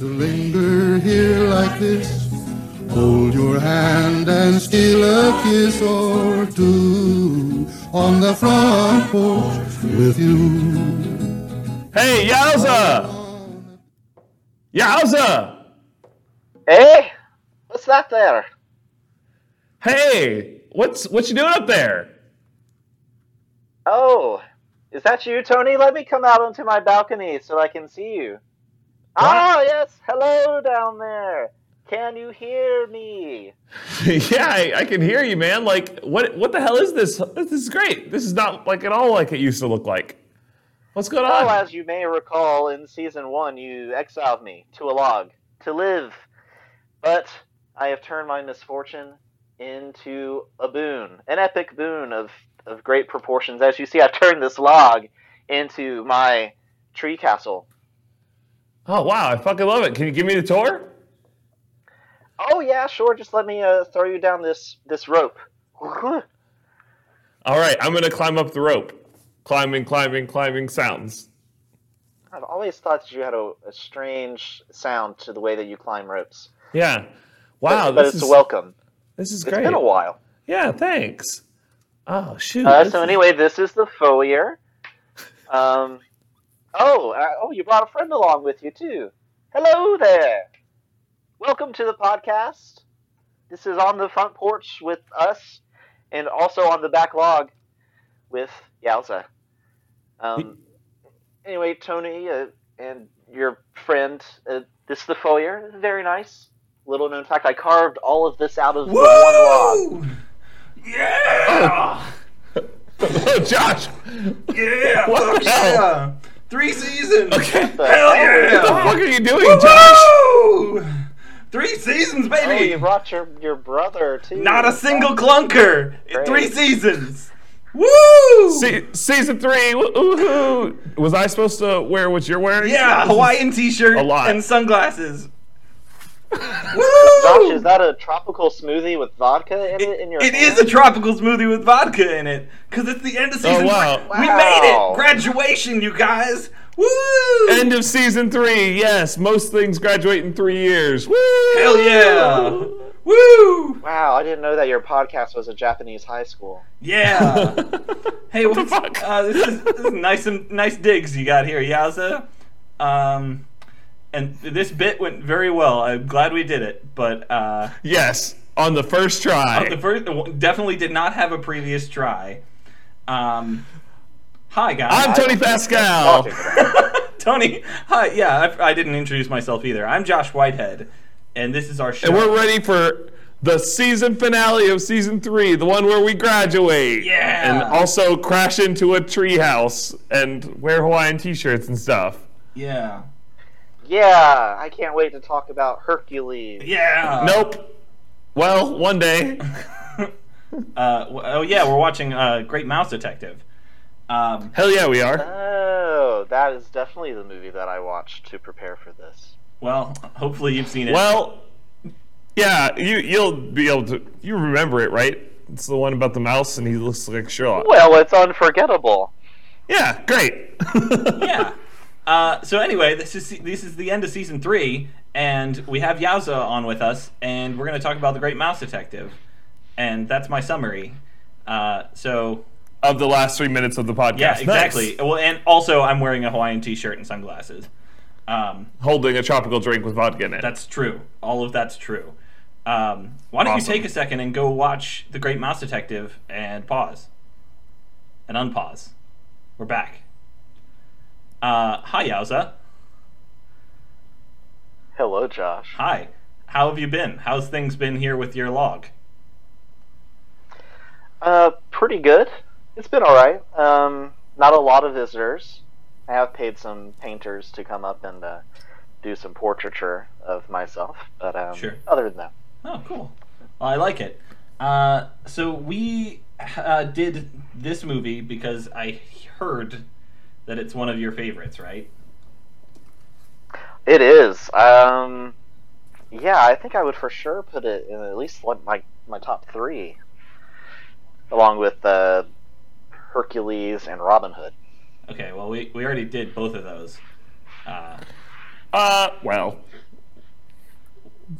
to linger here like this. Hold your hand and steal a kiss or two on the front porch with you. Hey, Yowza! Yowza! Hey, what's that there? Hey, what's what you doing up there? Oh, is that you, Tony? Let me come out onto my balcony so I can see you. Ah, yes. Hello down there. Can you hear me? yeah, I, I can hear you, man. Like, what what the hell is this? This is great. This is not like at all like it used to look like. What's going on? Well, as you may recall, in season one, you exiled me to a log to live. But I have turned my misfortune into a boon, an epic boon of, of great proportions. As you see, I've turned this log into my tree castle. Oh wow, I fucking love it. Can you give me the tour? Oh yeah, sure. Just let me uh, throw you down this this rope. All right, I'm gonna climb up the rope. Climbing, climbing, climbing sounds. I've always thought that you had a, a strange sound to the way that you climb ropes. Yeah. Wow. but, but it's is, welcome. This is It's great. been a while. Yeah. Thanks. Oh shoot. Uh, so is- anyway, this is the foyer. Um, oh, uh, oh, you brought a friend along with you too. Hello there. Welcome to the podcast. This is on the front porch with us, and also on the back log with Yowza. Um, anyway, Tony uh, and your friend, uh, this is the foyer. Very nice. Little known fact: I carved all of this out of the one log. Yeah! oh, Josh. Yeah! What the hell? yeah! Three seasons! Okay. Hell hell yeah! What the fuck are you doing, Josh? Three seasons, Oh, baby! you brought your your brother too. Not a single clunker in Great. three seasons! Woo! Se- season three. woo- Woohoo! Was I supposed to wear what you're wearing? yeah, Hawaiian t-shirt a lot. and sunglasses. Woo! Josh, is that a tropical smoothie with vodka in it in your it is a tropical smoothie with vodka in it, cause it's the end of season. wow. three. We made it! Graduation, you guys! Woo! End of season three. Yes, most things graduate in three years. Woo! Hell yeah! Woo! Wow, I didn't know that your podcast was a Japanese high school. Yeah. hey, What the what's, fuck? Uh, this is, this is nice and nice digs you got here, Yowza. Um, and this bit went very well. I'm glad we did it, but uh, yes, on the first try. the first definitely did not have a previous try. Um, hi guys. I'm Tony Pascal. Tony. Hi. Yeah, I, I didn't introduce myself either. I'm Josh Whitehead, and this is our show. And we're ready for the season finale of season three, the one where we graduate. Yeah. And also crash into a treehouse and wear Hawaiian t shirts and stuff. Yeah. Yeah, I can't wait to talk about Hercules. Yeah. Nope. Well, one day. Uh, oh yeah, we're watching uh, Great Mouse Detective. Um, Hell yeah, we are. Oh, that is definitely the movie that I watched to prepare for this. well, hopefully you've seen it. Well, yeah, you you'll be able to. You remember it, right? It's the one about the mouse, and he looks like Sherlock. Well, it's unforgettable. Yeah, great. yeah. Uh, so anyway, this is this is the end of season three, and we have Yowza on with us, and we're going to talk about the Great Mouse Detective, and that's my summary. Uh, so Of the last three minutes of the podcast. yeah, Nice. exactly. Well, and also I'm wearing a Hawaiian T-shirt and sunglasses. Um, Holding a tropical drink with vodka in it. that's true. All of that's true. Um, why don't Awesome. you take a second and go watch The Great Mouse Detective and pause and unpause. We're back. Uh, hi, Yowza. Hello, Josh. Hi. How have you been? How's things been here with your log? Uh, pretty good. It's been all right. Um, not a lot of visitors. I have paid some painters to come up and uh, do some portraiture of myself, but um, Sure. other than that, Oh, cool. Well, I like it. Uh, so we uh, did this movie because I heard that it's one of your favorites, right? it is. Um, yeah, I think I would for sure put it in at least one, my my top three, along with uh, Hercules and Robin Hood. Okay. Well, we we already did both of those. Uh, Uh, well,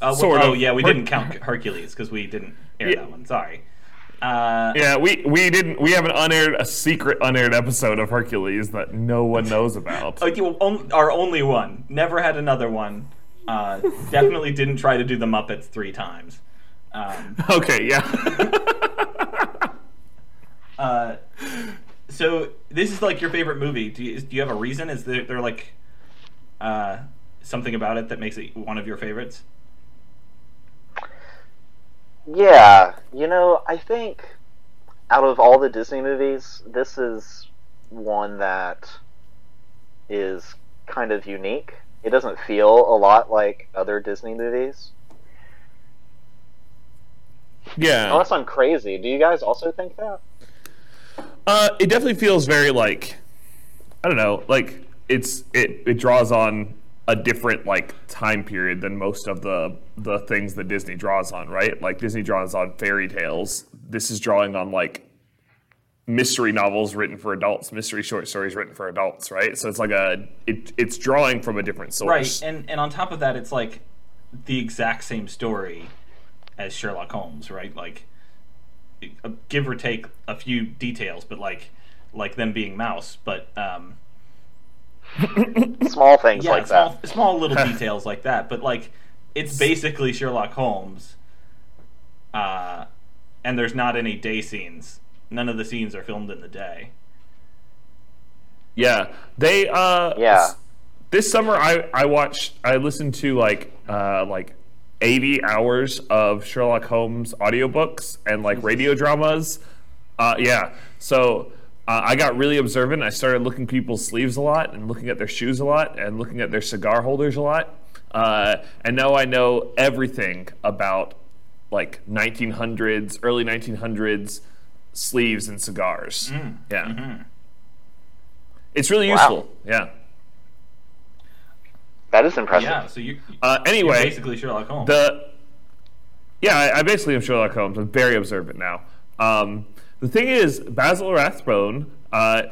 Uh, Sort oh of. yeah, we Her- didn't count Hercules because we didn't air Yeah. that one. Sorry. Uh, Yeah, we we didn't. We have an unaired, a secret unaired episode of Hercules that no one knows about. oh, our only one. Never had another one. Uh, definitely didn't try to do the Muppets three times. Um, Okay, yeah. uh, so this is like your favorite movie. Do you, do you have a reason? Is there, there like uh, something about it that makes it one of your favorites? Yeah, you know, I think out of all the Disney movies, this is one that is kind of unique. It doesn't feel a lot like other Disney movies. yeah. Unless I'm crazy. Do you guys also think that? Uh, it definitely feels very like I don't know, like it's it it draws on a different like time period than most of the the things that Disney draws on, right? Like Disney draws on fairy tales. This is drawing on like mystery novels written for adults, mystery short stories written for adults, right? So it's like a it, it's drawing from a different source. Right, and and on top of that, it's like the exact same story as Sherlock Holmes, right? Like, give or take a few details, but like like them being mouse, but um, Small things yeah, like small that. small little details like that. But like, it's basically Sherlock Holmes, uh, and there's not any day scenes. None of the scenes are filmed in the day. Yeah, they. Uh, Yeah. This summer, I I watched. I listened to like uh like eighty hours of Sherlock Holmes audiobooks and like radio dramas. Uh, yeah. So uh, I got really observant. I started looking people's sleeves a lot and looking at their shoes a lot and looking at their cigar holders a lot. Uh, and now I know everything about like 1900s, early 1900s sleeves and cigars. Yeah. It's really Wow. useful. Yeah. That is impressive. Yeah, so you Uh, you're anyway, basically Sherlock Holmes. the yeah, I, I basically am Sherlock Holmes. I'm very observant now. Um, the thing is, Basil Rathbone uh,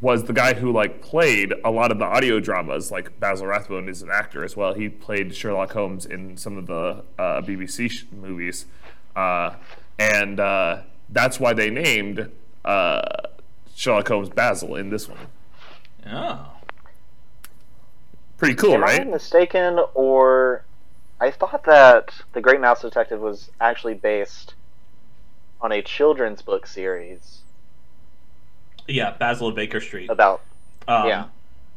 was the guy who like played a lot of the audio dramas. Like Basil Rathbone is an actor as well. He played Sherlock Holmes in some of the uh, BBC sh- movies, uh, and uh, that's why they named uh, Sherlock Holmes Basil in this one. oh. Pretty cool, Am I right? mistaken, or I thought that The Great Mouse Detective was actually based on a children's book series Yeah, Basil of Baker Street. about Um, yeah,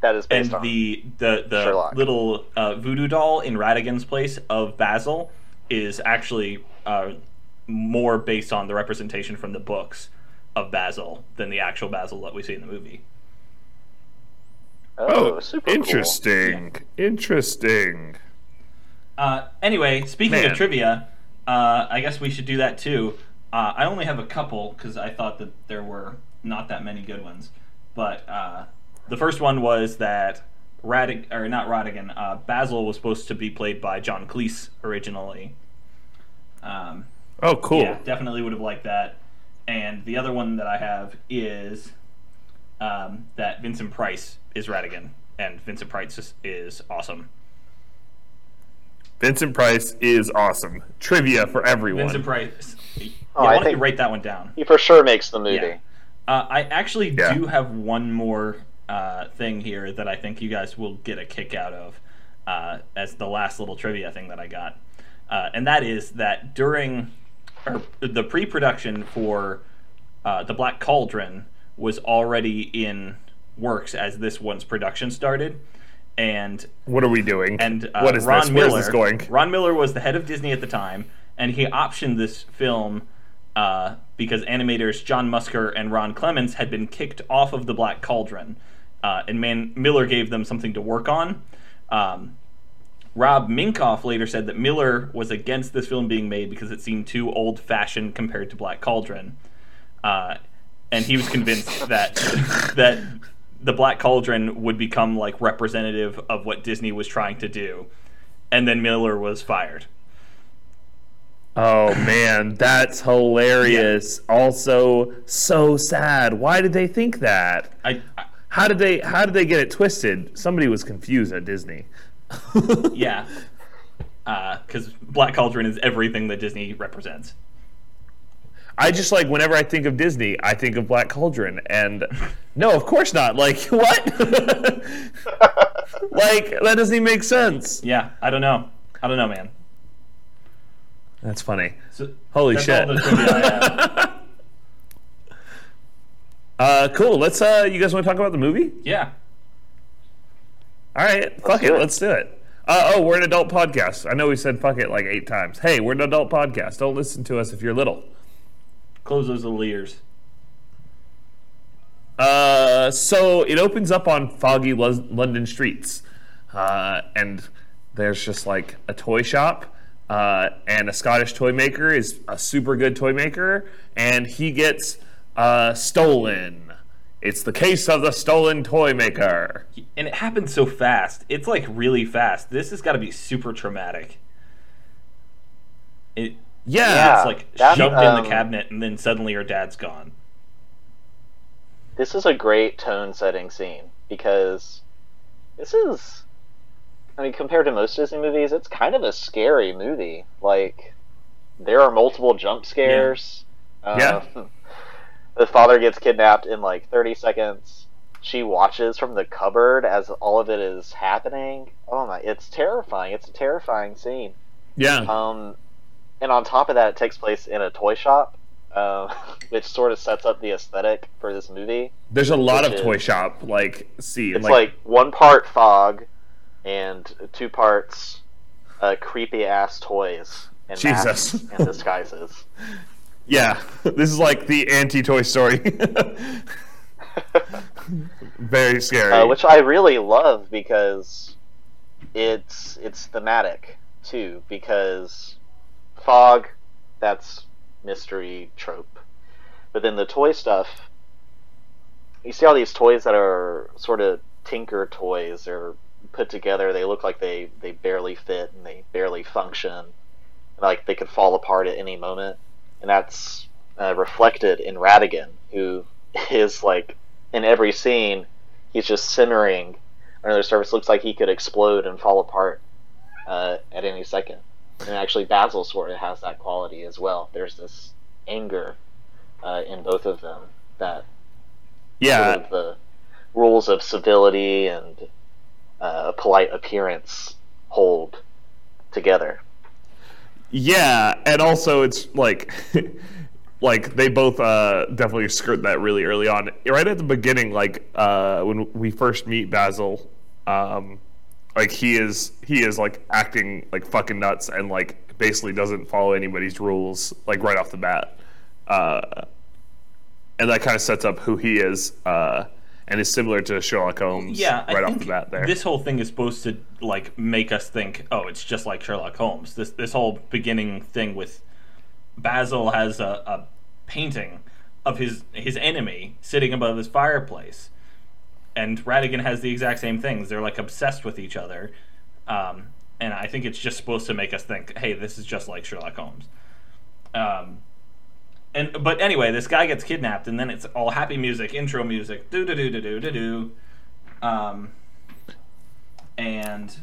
that is based and on. the the the Sherlock. little uh, voodoo doll in Ratigan's place of Basil is actually uh, more based on the representation from the books of Basil than the actual Basil that we see in the movie. oh, super cool. interesting. Interesting. Uh, anyway, speaking Man. of trivia, uh, I guess we should do that too. Uh, I only have a couple because I thought that there were not that many good ones. But uh, the first one was that Radig or not Ratigan, uh, Basil was supposed to be played by John Cleese originally. Um, Oh, cool. yeah, definitely would have liked that. And the other one that I have is um, that Vincent Price is Ratigan, and Vincent Price is, is awesome. Vincent Price is awesome. Trivia for everyone. Vincent Price. Yeah, Oh, why I don't you think- write that one down? He for sure makes the movie. Yeah. Uh, I actually Yeah. do have one more uh, thing here that I think you guys will get a kick out of uh, as the last little trivia thing that I got. Uh, and that is that during or the pre production for uh, The Black Cauldron was already in works as this one's production started. And What are we doing? and uh, what is Ron this? Miller. This going? Ron Miller was the head of Disney at the time, and he optioned this film uh, because animators John Musker and Ron Clements had been kicked off of the Black Cauldron, uh, and Man Miller gave them something to work on. Um, Rob Minkoff later said that Miller was against this film being made because it seemed too old-fashioned compared to Black Cauldron, uh, and he was convinced that that the Black Cauldron would become like representative of what Disney was trying to do, and then Miller was fired. Oh man, that's hilarious. Also, so sad. Why did they think that? I, I How did they? How did they get it twisted? Somebody was confused at Disney. yeah. Uh, because Black Cauldron is everything that Disney represents. I just like whenever I think of Disney, I think of Black Cauldron, and no, of course not. Like what? like that doesn't even make sense. Yeah, I don't know. I don't know, man. That's funny. So, Holy that's shit. all the trivia I have. Uh, cool. Let's. Uh, you guys want to talk about the movie? yeah. All right. fuck do it. it. Let's do it. Uh, oh, we're an adult podcast. I know we said fuck it like eight times. Hey, we're an adult podcast. Don't listen to us if you're little. Close those little ears. Uh, so it opens up on foggy Lo- London streets, uh, and there's just like a toy shop, uh, and a Scottish toy maker is a super good toy maker, and he gets uh, stolen. It's the case of the stolen toy maker. And it happens so fast. It's like really fast. This has got to be super traumatic. It, Yeah, it's like that, shoved in um, the cabinet, and then suddenly her dad's gone. This is a great tone setting scene because this is I mean compared to most Disney movies, it's kind of a scary movie. Like there are multiple jump scares. Yeah. Uh, the father gets kidnapped in like 30 seconds. She watches from the cupboard as all of it is happening. Oh my, it's terrifying. It's a terrifying scene. yeah, Um, and on top of that, it takes place in a toy shop, uh, which sort of sets up the aesthetic for this movie. There's a lot of which toy shop like scene. It's like, one part fog and two parts uh, creepy ass toys and Jesus. and disguises. yeah, this is like the anti Toy Story. Very scary. uh, which I really love because it's it's thematic too. Because fog, that's mystery trope, but then the toy stuff. You see all these toys that are sort of tinker toys. They're put together. They look like they they barely fit and they barely function. Like they could fall apart at any moment, and that's uh, reflected in Ratigan, who is like in every scene he's just simmering under the surface. Looks like he could explode and fall apart uh, at any second. And actually, Basil sort of has that quality as well. There's this anger uh, in both of them that yeah, sort of the rules of civility and uh, polite appearance hold together. Yeah, and also it's like like they both uh definitely skirt that really early on. Right at the beginning, like uh when we first meet Basil, um like he is he is like acting like fucking nuts and like basically doesn't follow anybody's rules like right off the bat. Uh and that kind of sets up who he is uh and is similar to Sherlock Holmes Yeah, right off the bat there. this whole thing is supposed to like make us think, oh, it's just like Sherlock Holmes. This this whole beginning thing with Basil has a, a painting of his his enemy sitting above his fireplace, and Ratigan has the exact same things. They're like obsessed with each other, um, and I think it's just supposed to make us think, hey, this is just like Sherlock Holmes. Um, and but anyway, this guy gets kidnapped, and then it's all happy music, intro music, do do do do do do do. Um, and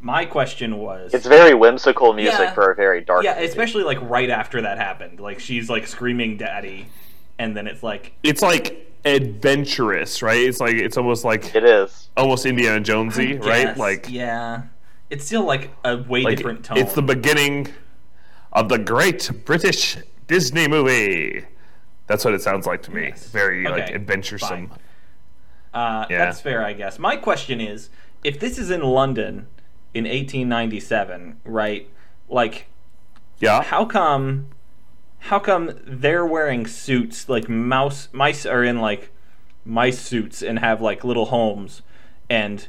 my question was, It's very whimsical music Yeah. for a very dark. yeah, movie. especially like right after that happened, like she's like screaming "Daddy," and then it's like, it's like adventurous, right? It's like it's almost like It is. almost Indiana Jonesy, right? Like, yeah, it's still like a way like, different tone. it's the beginning of the great British Disney movie. That's what it sounds like to me. Yes. Very like adventuresome. Uh, Yeah. That's fair, I guess. My question is, if this is in London in 1897, right? Like, Yeah. how come? How come they're wearing suits like mouse mice are in like mice suits and have like little homes, and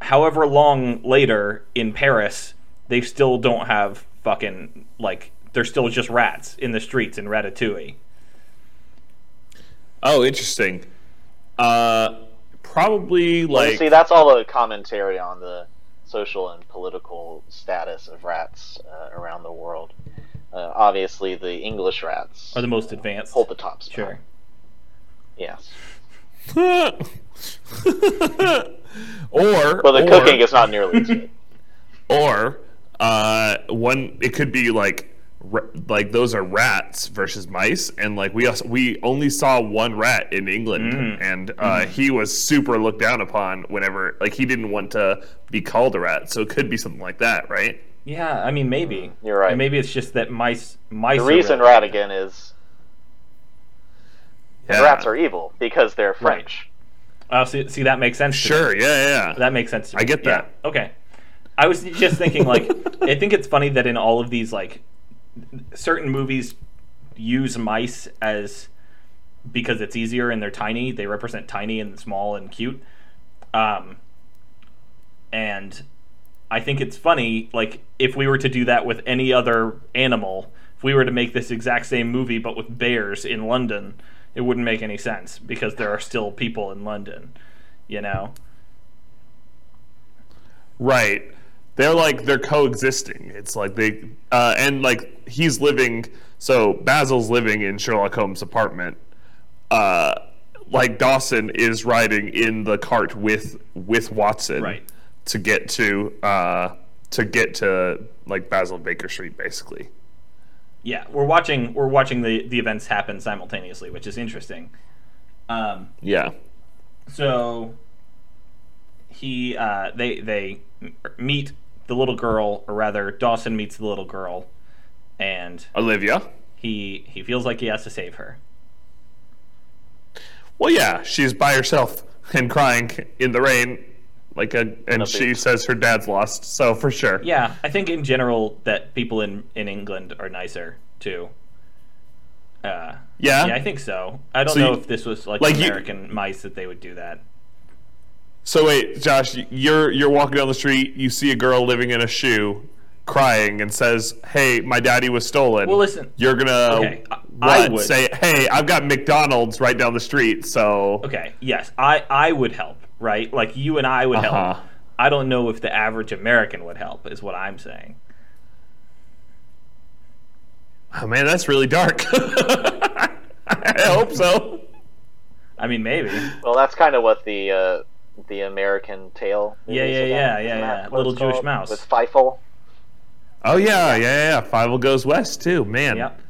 however long later in Paris they still don't have fucking like they're still just rats in the streets in Ratatouille. Oh, interesting. Uh, probably Well, like see, that's all the commentary on the social and political status of rats uh, around the world. Uh, obviously, the English rats Are the most advanced. hold the top spot. Sure. Yes. or Well, the or, cooking is not nearly as good. or uh, one it could be like like those are rats versus mice, and like we also, we only saw one rat in England, and uh, he was super looked down upon whenever like he didn't want to be called a rat, so it could be something like that, right? Yeah, I mean maybe. You're right. And maybe it's just that mice mice. The are reason really- Ratigan is Yeah. rats are evil because they're French. Oh, see, see that makes sense. to. Sure, yeah, yeah, yeah. That makes sense. To me. I get that. Yeah. Okay. I was just thinking, like, I think it's funny that in all of these, like, certain movies use mice as because it's easier and they're tiny. They represent tiny and small and cute. Um, and I think it's funny, like, if we were to do that with any other animal, if we were to make this exact same movie but with bears in London, it wouldn't make any sense because there are still people in London, you know? Right. They're like they're coexisting. It's like they uh, and like he's living. So Basil's living in Sherlock Holmes' apartment. Uh, like Dawson is riding in the cart with with Watson Right. To get to uh, to get to like Basil Baker Street, basically. yeah, we're watching we're watching the the events happen simultaneously, which is interesting. Um, Yeah. so he uh, they they meet the little girl, or rather, Dawson meets the little girl, and Olivia. he he feels like he has to save her. Well, yeah, she's by herself and crying in the rain, like a, and she says her dad's lost. So for sure. Yeah, I think in general that people in in England are nicer too. Uh, Yeah. yeah, I think so. I don't So know you- if this was like, like you- American mice that they would do that. So wait, Josh, you're you're walking down the street, you see a girl living in a shoe, crying, and says, "Hey, my daddy was stolen." Well, listen. You're gonna Okay, what? Say, "Hey, I've got McDonald's right down the street." So Okay, yes, I I would help, right? Like you and I would Uh-huh. help. I don't know if the average American would help, is what I'm saying. oh, man, that's really dark. I hope so. I mean, maybe. Well, that's kind of what the uh, the American Tale. Yeah, movies yeah, yeah, yeah, yeah. Little Jewish called? mouse. with Fievel. Oh yeah, yeah, yeah. yeah. Fievel goes west too, man. Yep.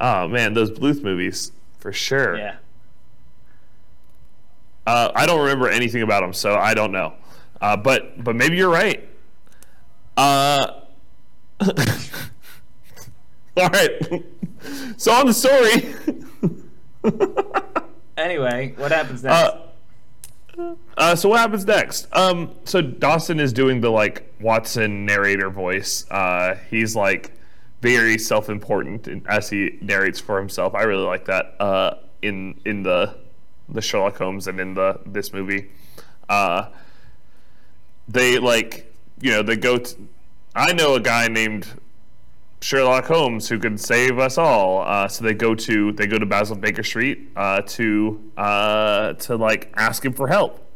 Oh man, those Bluth movies for sure. Yeah. Uh, I don't remember anything about them, so I don't know. Uh, but but maybe you're right. Uh, all right. so on the story, Anyway, what happens next? uh, uh, so what happens next? Um, so Dawson is doing the like Watson narrator voice. Uh, he's like very self-important in- as he narrates for himself. I really like that uh, in in the the Sherlock Holmes and in the this movie. Uh, they like you know they go. To, I know a guy named Sherlock Holmes who could save us all. Uh, so they go to they go to Basil Baker Street uh, to uh, to like ask him for help,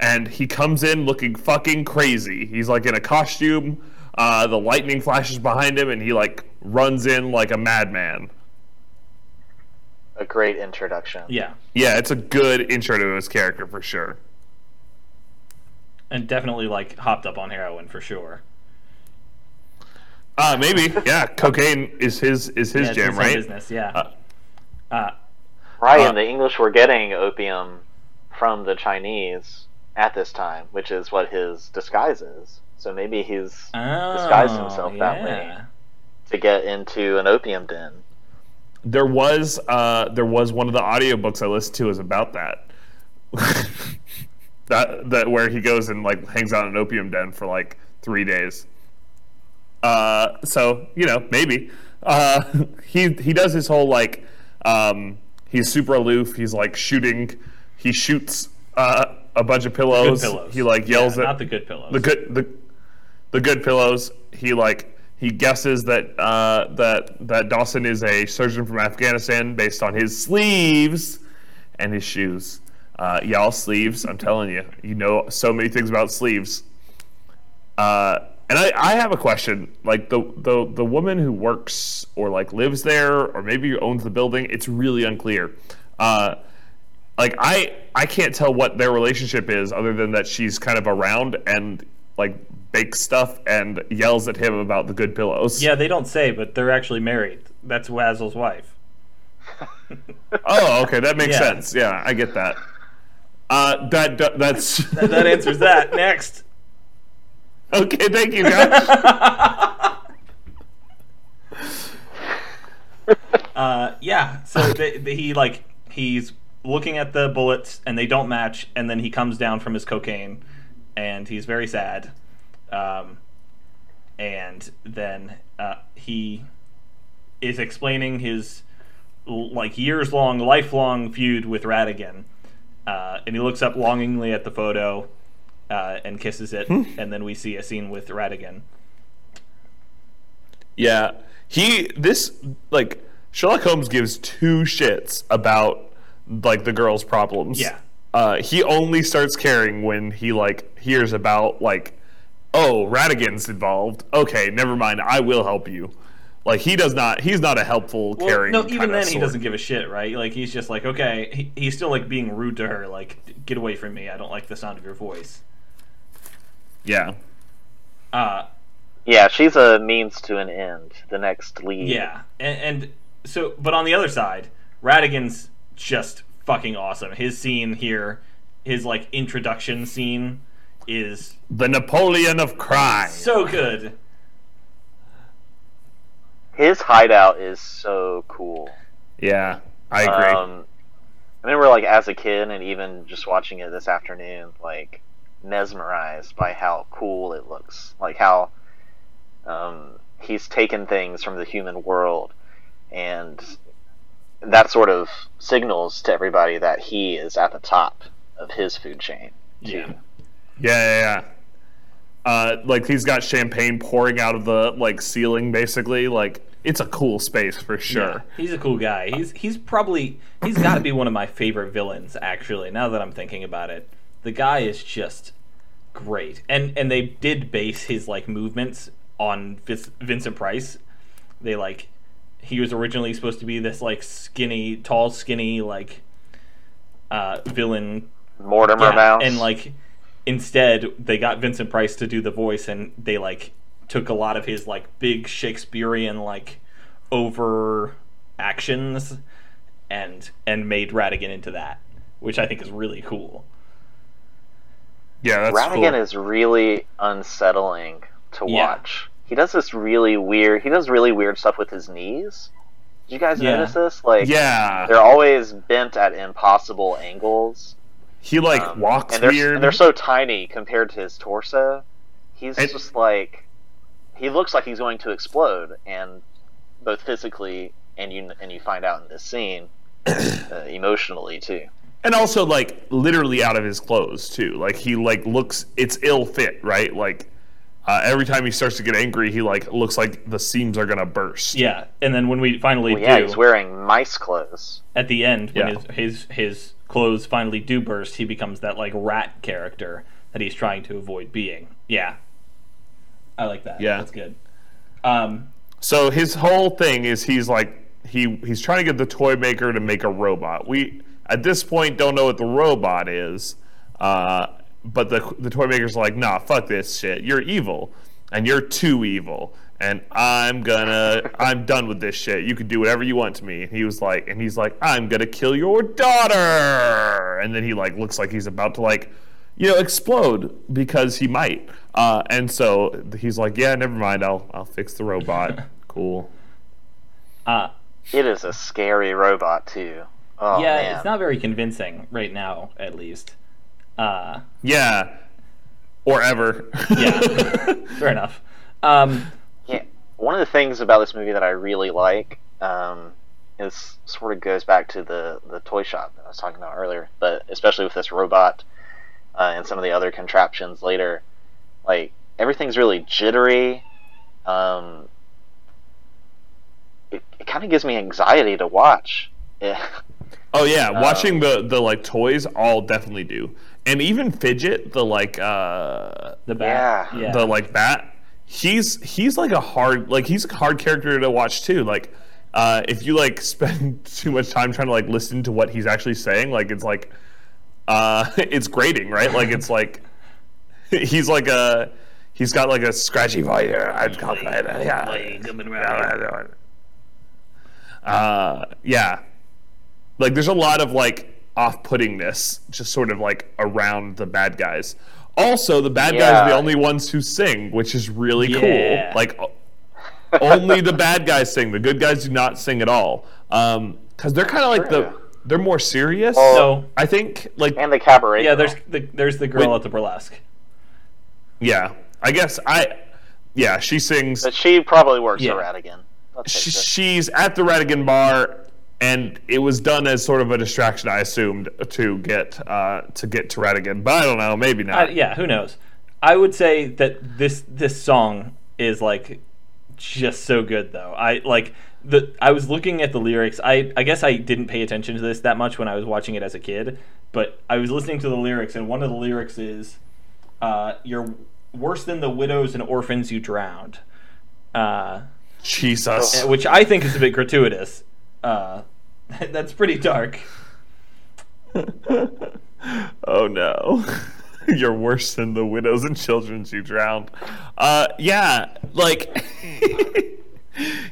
and he comes in looking fucking crazy. He's like in a costume. Uh, the lightning flashes behind him, and he like runs in like a madman. A great introduction. yeah, Yeah, it's a good intro to his character for sure. and definitely like hopped up on heroin for sure. Uh, maybe yeah. Cocaine is his is his Yeah, it's jam, his right? Business, yeah. Uh, Uh, Right, Uh, and the English were getting opium from the Chinese at this time, which is what his disguise is. So maybe he's disguised oh, himself that way to get into an opium den. There was uh, there was one of the audiobooks I listened to is about that. that that where he goes and like hangs out in an opium den for like three days. Uh, so you know maybe uh, he he does his whole like um, he's super aloof. He's like shooting. He shoots uh, a bunch of pillows. pillows. He like yells yeah, at not the good pillows. the good the the good pillows. He like he guesses that uh, that that Dawson is a surgeon from Afghanistan based on his sleeves and his shoes. Uh, y'all sleeves. I'm telling you, you know so many things about sleeves. Uh, and I, I have a question. Like the, the the woman who works or like lives there or maybe owns the building. It's really unclear. Uh, like I I can't tell what their relationship is other than that she's kind of around and like bakes stuff and yells at him about the good pillows. Yeah, they don't say, but they're actually married. That's Wazzle's wife. Oh, okay, that makes Yeah. sense. Yeah, I get that. Uh, that, that that's That answers that. Next. okay. Thank you, Josh. Uh, yeah. So they, they, he like he's looking at the bullets and they don't match, and then he comes down from his cocaine, and he's very sad. Um, and then uh, he is explaining his like years long, lifelong feud with Ratigan, uh, and he looks up longingly at the photo uh, and kisses it, and then we see a scene with Ratigan. Yeah, he this like Sherlock Holmes gives two shits about like the girl's problems. Yeah. Uh, he only starts caring when he like hears about like, oh, Ratigan's involved. Okay, never mind. I will help you. Like he does not. He's not a helpful, Well, caring. no, even kinda then he doesn't give a shit, right? Like he's just like, okay, he, he's still like being rude to her, like, get away from me. I don't like the sound of your voice. Yeah. Uh, Yeah, she's a means to an end. The next lead. yeah, and, and so, but on the other side, Ratigan's just fucking awesome. His scene here, his like introduction scene, is The Napoleon of crime. so good. His hideout is so cool. Yeah, I agree. Um, I remember, like, as a kid, and even just watching it this afternoon, like, mesmerized by how cool it looks. Like, how um, he's taken things from the human world, and that sort of signals to everybody that he is at the top of his food chain. Too. Yeah. Yeah, yeah, yeah. Uh, like he's got champagne pouring out of the like ceiling, basically. Like it's a cool space for sure. Yeah, he's a cool guy. He's he's probably he's got to be one of my favorite villains. Actually, now that I'm thinking about it, the guy is just great. And and they did base his like movements on Vis- Vincent Price. They like he was originally supposed to be this like skinny, tall, skinny like uh, villain Mortimer yeah, Mouse. and like instead they got Vincent Price to do the voice and they like took a lot of his like big Shakespearean like over actions and and made Ratigan into that, which I think is really cool. Yeah, that's Ratigan cool. is really unsettling to Yeah. watch. He does this really weird. He does really weird stuff with his knees. Did you guys Yeah. notice this? Like, yeah, they're always bent at impossible angles. He like Um, walks and they're, weird. and they're so tiny compared to his torso. He's And- just like he looks like he's going to explode, and both physically and you and you find out in this scene, uh, emotionally too. and also like literally out of his clothes too. Like he like looks it's ill fit, right? Like uh, every time he starts to get angry, he like looks like the seams are gonna burst. Yeah, and then when we finally Well, yeah, do he's wearing mice clothes. at the end when Yeah. his, his his clothes finally do burst, he becomes that like rat character that he's trying to avoid being. Yeah, I like that. Yeah. that's good. Um, So his whole thing is he's like he he's trying to get the toy maker to make a robot. We at this point don't know what the robot is, uh, but the the toy maker's like, nah, fuck this shit. You're evil, and you're too evil, and I'm gonna I'm done with this shit. You can do whatever you want to me. And he was like, and he's like, I'm gonna kill your daughter, and then he like looks like he's about to like. You know, explode because he might, uh, and so he's like, "Yeah, never mind. I'll I'll fix the robot. cool." uh, It is a scary robot too. Oh yeah, man. it's not very convincing right now, at least. Uh, Yeah, or ever. yeah, fair enough. Um, Yeah, one of the things about this movie that I really like um, is sort of goes back to the the toy shop that I was talking about earlier, but especially with this robot uh, and some of the other contraptions later, like everything's really jittery. Um, it it kind of gives me anxiety to watch. Yeah. oh yeah, Um, watching the the like toys all definitely do, and even fidget the like uh the bat. Yeah. Yeah. the like bat. He's he's like a hard like he's a hard character to watch too. Like uh, if you like spend too much time trying to like listen to what he's actually saying, like it's like uh, it's grating, right? Like it's like he's like a he's got like a scratchy voice. I'd call it, yeah. Uh, yeah, like there's a lot of like off-puttingness just sort of like around the bad guys. Also, the bad guys are the only ones who sing, which is really Yeah. cool. Like only the bad guys sing. The good guys do not sing at all. Um, because they're kind of like the they're more serious. So I think like And the cabaret. Yeah, girl. there's the there's the girl Wait. at the burlesque. yeah. I guess I yeah she sings. But she probably works Yeah. for Ratigan. Let's Sh- face it. she's at the Ratigan bar, and it was done as sort of a distraction, I assumed, to get uh, to get to Ratigan. But I don't know, maybe Uh, not. yeah, who knows? I would say that this this song is like just so good though. I like the I was looking at the lyrics. I I guess I didn't pay attention to this that much when I was watching it as a kid, but I was listening to the lyrics and one of the lyrics is uh, you're worse than the widows and orphans you drowned. Uh, Jesus. which I think is a bit gratuitous. Uh, that's pretty dark. Oh no. You're worse than the widows and children you drowned. Uh, yeah, like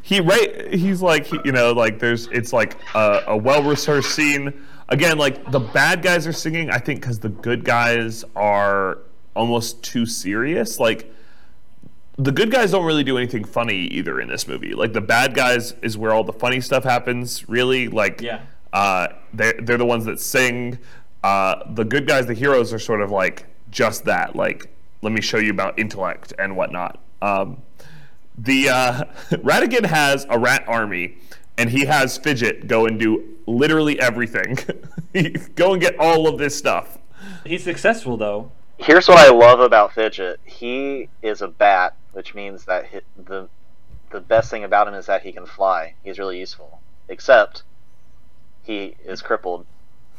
he right. He's like you know like there's it's like a, a well-researched scene. Again, like the bad guys are singing. I think because the good guys are almost too serious. Like the good guys don't really do anything funny either in this movie. Like the bad guys is where all the funny stuff happens. Really, like Yeah. uh, they're they're the ones that sing. Uh, the good guys, the heroes, are sort of like just that. Like, let me show you about intellect and whatnot. Um, the uh, Ratigan has a rat army, and he has Fidget go and do literally everything. go and get all of this stuff. He's successful though. Here's what I love about Fidget. He is a bat, which means that hi the the best thing about him is that he can fly. He's really useful. Except he is crippled,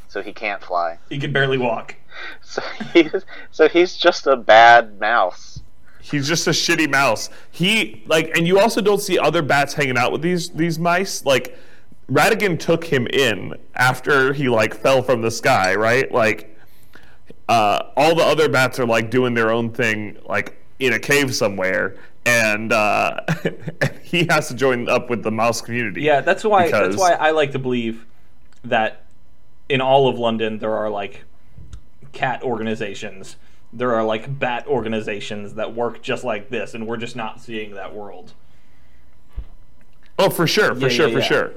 so he can't fly. He can barely walk. So he's so he's just a bad mouse. He's just a shitty mouse. He like, and you also don't see other bats hanging out with these these mice. Like, Ratigan took him in after he like fell from the sky, right? Like, uh, all the other bats are like doing their own thing, like in a cave somewhere, and uh, he has to join up with the mouse community. Yeah, that's why Because- that's why I like to believe that in all of London there are like cat organizations. There are like bat organizations that work just like this, and we're just not seeing that world. Oh, for sure, for Yeah, sure, yeah, for yeah. sure.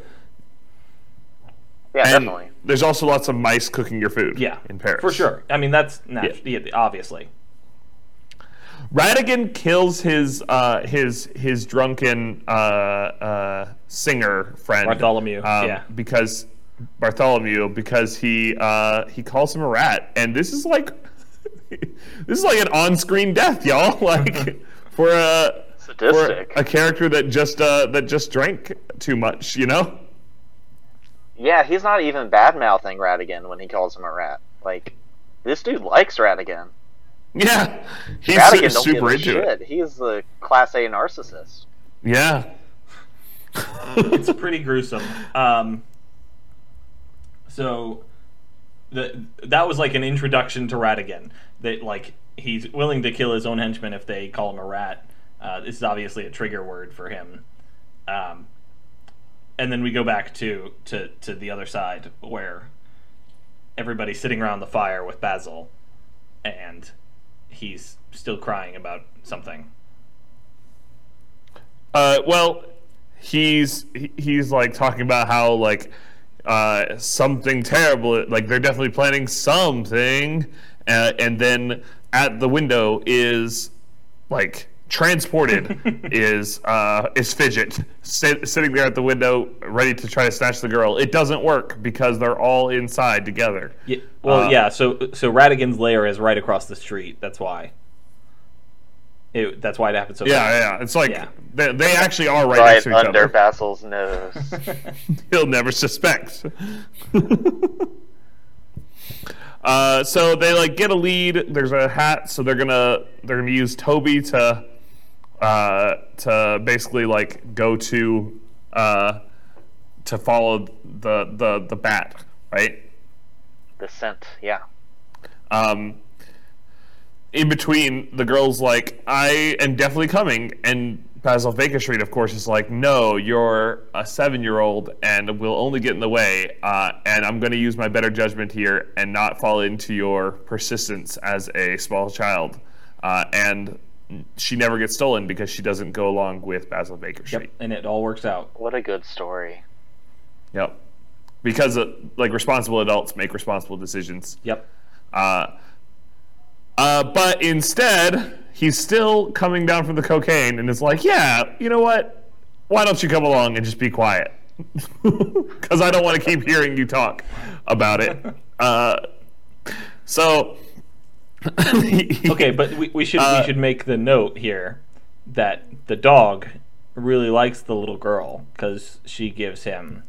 Yeah, And definitely. there's also lots of mice cooking your food. Yeah, in Paris for sure. I mean, that's nat- yeah, obviously. Ratigan kills his uh, his his drunken uh, uh, singer friend Bartholomew, um, yeah. because Bartholomew because he uh, he calls him a rat, and this is like this is like an on-screen death, y'all. Like for a for a character that just uh, that just drank too much, you know. Yeah, he's not even bad mouthing Ratigan when he calls him a rat. Like, this dude likes Ratigan. Yeah, he's Ratigan su- super a into shit. it. He's the class A narcissist. Yeah. it's pretty gruesome. Um, so the, that was like an introduction to Ratigan. That like he's willing to kill his own henchmen if they call him a rat. Uh, this is obviously a trigger word for him. Um, and then we go back to, to to the other side where everybody's sitting around the fire with Basil, and he's still crying about something. Uh, well, he's he's like talking about how like uh, something terrible. Like they're definitely planning something, uh, and then at the window is like transported is uh, is fidget sit, sitting there at the window ready to try to snatch the girl. It doesn't work because they're all inside together. Yeah, well, Uh, yeah. So so Ratigan's lair is right across the street. That's why. It, that's why it happened so Yeah, fast. yeah. It's like Yeah. they, they actually are right, Right next to each under other. Basil's nose. He'll never suspect. uh, so they like get a lead. There's a hat, so they're gonna they're gonna use Toby to uh, to basically like go to uh, to follow the the the bat, right? the scent, yeah. Um, in between, the girl's like, I am definitely coming. And Basil Baker Street, of course, is like, no, you're a seven year old and will only get in the way. Uh, and I'm going to use my better judgment here and not fall into your persistence as a small child. Uh, and she never gets stolen because she doesn't go along with Basil Baker Street. Yep, and it all works out. What a good story. Yep. Because uh, like responsible adults make responsible decisions. Yep. Uh, uh, but instead, he's still coming down from the cocaine and is like, "Yeah, you know what? Why don't you come along and just be quiet? Because I don't want to keep hearing you talk about it." Uh, so. Okay, but we, we should Uh, we should make the note here that the dog really likes the little girl because she gives him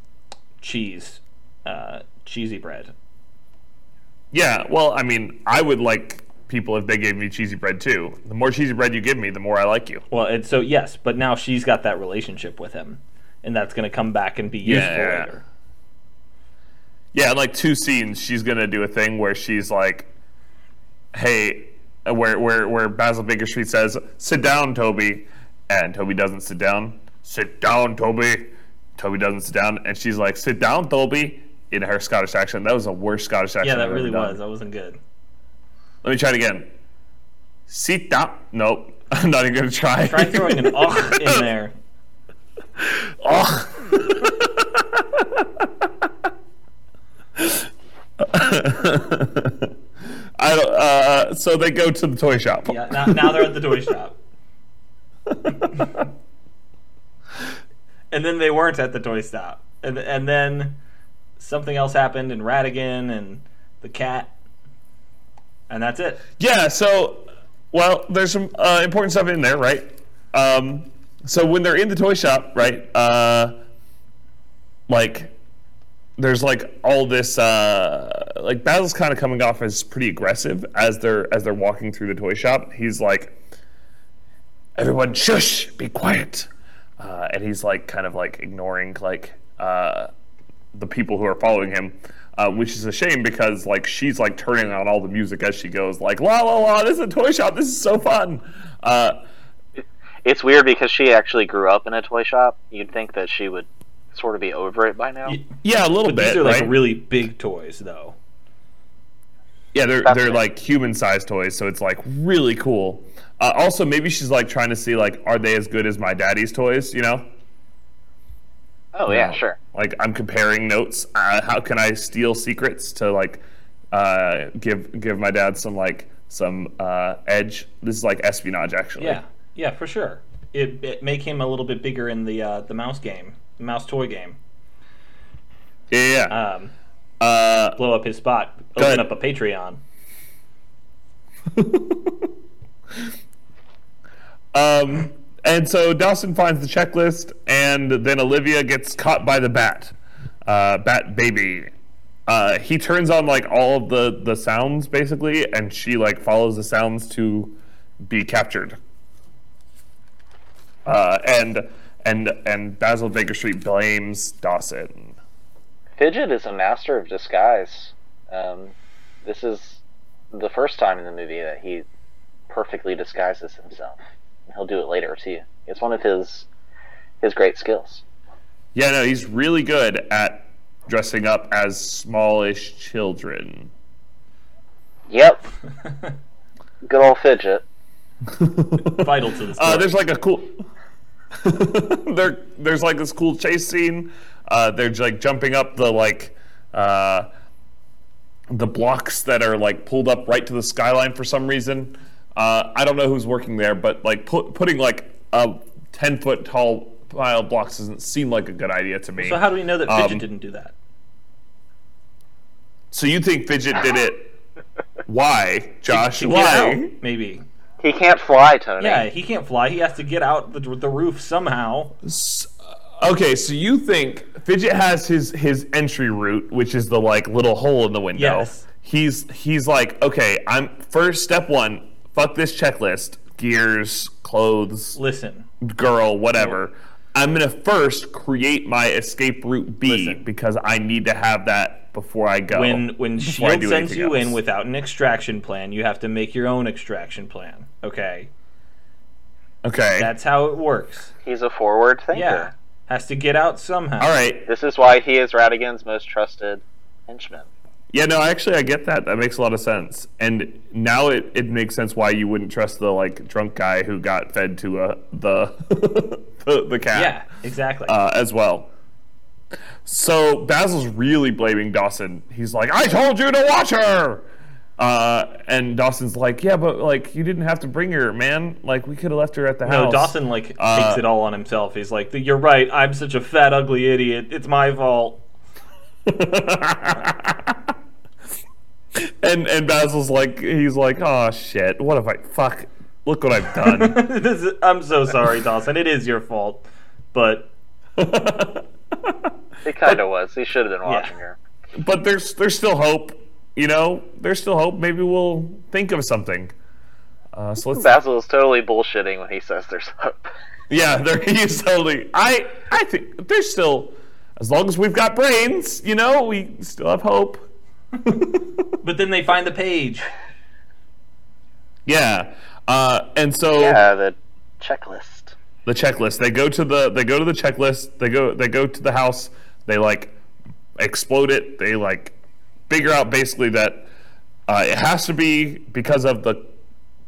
cheese, uh, cheesy bread. Yeah, well, I mean, I would like people if they gave me cheesy bread too. The more cheesy bread you give me, the more I like you. Well, and so yes, but now she's got that relationship with him, and that's going to come back and be useful Yeah. later. Yeah, in like two scenes, she's gonna do a thing where she's like, "Hey," where where where Basil Baker Street says, "Sit down, Toby," and Toby doesn't sit down. Sit down, Toby. Toby doesn't sit down, and she's like, "Sit down, Toby," in her Scottish accent. That was the worst Scottish accent. Yeah, that I've really was. That wasn't good. Let me try it again. Sit down. Nope, I'm not even gonna try. Try throwing an "och" in there. Oh. I don't, uh, so they go to the toy shop. Yeah, now, now they're at the toy shop. and then they weren't at the toy shop. And, and then something else happened, and Ratigan and the cat. And that's it. Yeah, so well, there's some uh, important stuff in there, right? Um, so when they're in the toy shop, right? Uh, like there's like all this uh, like Basil's kind of coming off as pretty aggressive as they're as they're walking through the toy shop. He's like, "Everyone, shush, be quiet," uh, and he's like kind of like ignoring like uh, the people who are following him. Uh, which is a shame because like she's like turning on all the music as she goes, like la la la. This is a toy shop. This is so fun. Uh, It's weird because she actually grew up in a toy shop. You'd think that she would sort of be over it by now. Yeah, a little But bit. these are like right? really big toys, though. Yeah, they're That's they're right. like human sized toys, so it's like really cool. Uh, also, maybe she's like trying to see like, are they as good as my daddy's toys? You know, Oh yeah, sure. like I'm comparing notes. Uh, how can I steal secrets to like uh, give give my dad some like some uh, edge? This is like espionage, actually. Yeah, yeah, for sure. It, it make him a little bit bigger in the uh, the mouse game, the mouse toy game. yeah. yeah. Um, Uh, blow up his spot, open up a Patreon. Um, and so Dawson finds the checklist, and then Olivia gets caught by the bat, uh, bat baby. Uh, he turns on like all of the the sounds basically, and she like follows the sounds to be captured. Uh, and and and Basil Baker Street blames Dawson. Fidget is a master of disguise. Um, this is the first time in the movie that he perfectly disguises himself. He'll do it later too. It's one of his his great skills. Yeah, no, he's really good at dressing up as smallish children. Yep, good old Fidget. Vital to the story. Uh, there's like a cool. there, there's like this cool chase scene. Uh, they're like jumping up the like uh, the blocks that are like pulled up right to the skyline for some reason. Uh, I don't know who's working there, but like put, putting like a ten foot tall pile of blocks doesn't seem like a good idea to me. so how do we know that Fidget Um, didn't do that? So you think Fidget did it? Why, Josh? Why? maybe. He can't fly, Tony. Yeah, he can't fly. He has to get out the, the roof somehow. Okay, so you think Fidget has his his entry route, which is the like little hole in the window. Yes. He's he's like, okay, I'm first step one. Fuck this checklist. Gears, clothes, Listen, girl, whatever. I'm gonna first create my escape route B Listen. because I need to have that before I go. when when Shield sends anything you in without an extraction plan, you have to make your own extraction plan. Okay, Okay. that's how it works. He's a forward thinker. Yeah, has to get out somehow. All right. This is why he is Ratigan's most trusted henchman. Yeah, no, actually, I get that. That makes a lot of sense. And now it, it makes sense why you wouldn't trust the like drunk guy who got fed to uh, the the, the cat. Yeah, exactly. uh, as well. So Basil's really blaming Dawson. He's like, "I told you to watch her," uh, and Dawson's like, "Yeah, but like you didn't have to bring her, man. Like we could have left her at the no, house." No, Dawson like Uh, takes it all on himself. He's like, "You're right. I'm such a fat, ugly idiot. It's my fault." and and Basil's like, he's like, "Oh shit, what have I? Fuck, look what I've done." This is- I'm so sorry, Dawson. It is your fault, but It kind of was. He should have been watching her. but there's there's still hope. You know, there's still hope. Maybe we'll think of something. Uh, so let's Basil is totally bullshitting when he says there's hope. Yeah, there he is totally. I I think there's still, as long as we've got brains, you know, we still have hope. But then they find the page. Yeah, uh, and so Yeah, the checklist. the checklist. They go to the they go to the checklist. They go they go to the house. They like explode it. They like figure out basically that uh, it has to be because of the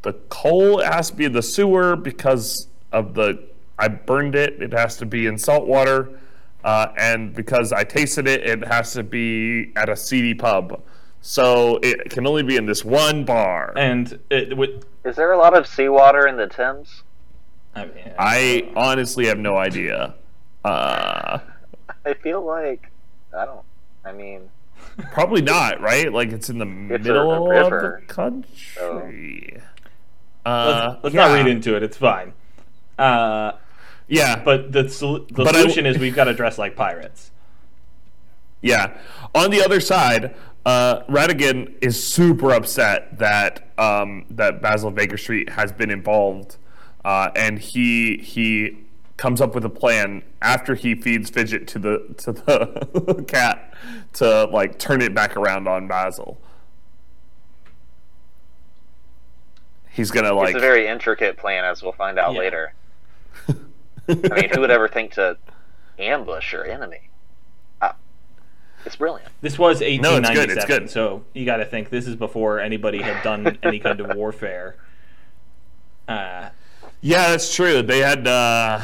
the coal. It has to be in the sewer because of the I burned it. It has to be in salt water, uh, and because I tasted it, it has to be at a seedy pub. So it can only be in this one bar. And it would. Is there a lot of seawater in the Thames? I mean, I honestly have no idea. Uh, I feel like I don't. I mean, Probably not, right? Like it's in the It's a middle of the country. let's, Uh, let's yeah. not read into it. It's fine. Uh, Yeah, but the sol- the But I- solution is we've got to dress like pirates. yeah. On the other side, uh, Ratigan is super upset that um, that Basil Baker Street has been involved, uh, and he he comes up with a plan after he feeds Fidget to the to the cat to like turn it back around on Basil. He's gonna like it's a very intricate plan, as we'll find out Yeah. later. I mean, who would ever think to ambush your enemy? It's brilliant. This was No, it's 1897, good, it's good. so you got to think this is before anybody had done any kind of warfare. Uh, Yeah, that's true. They had uh,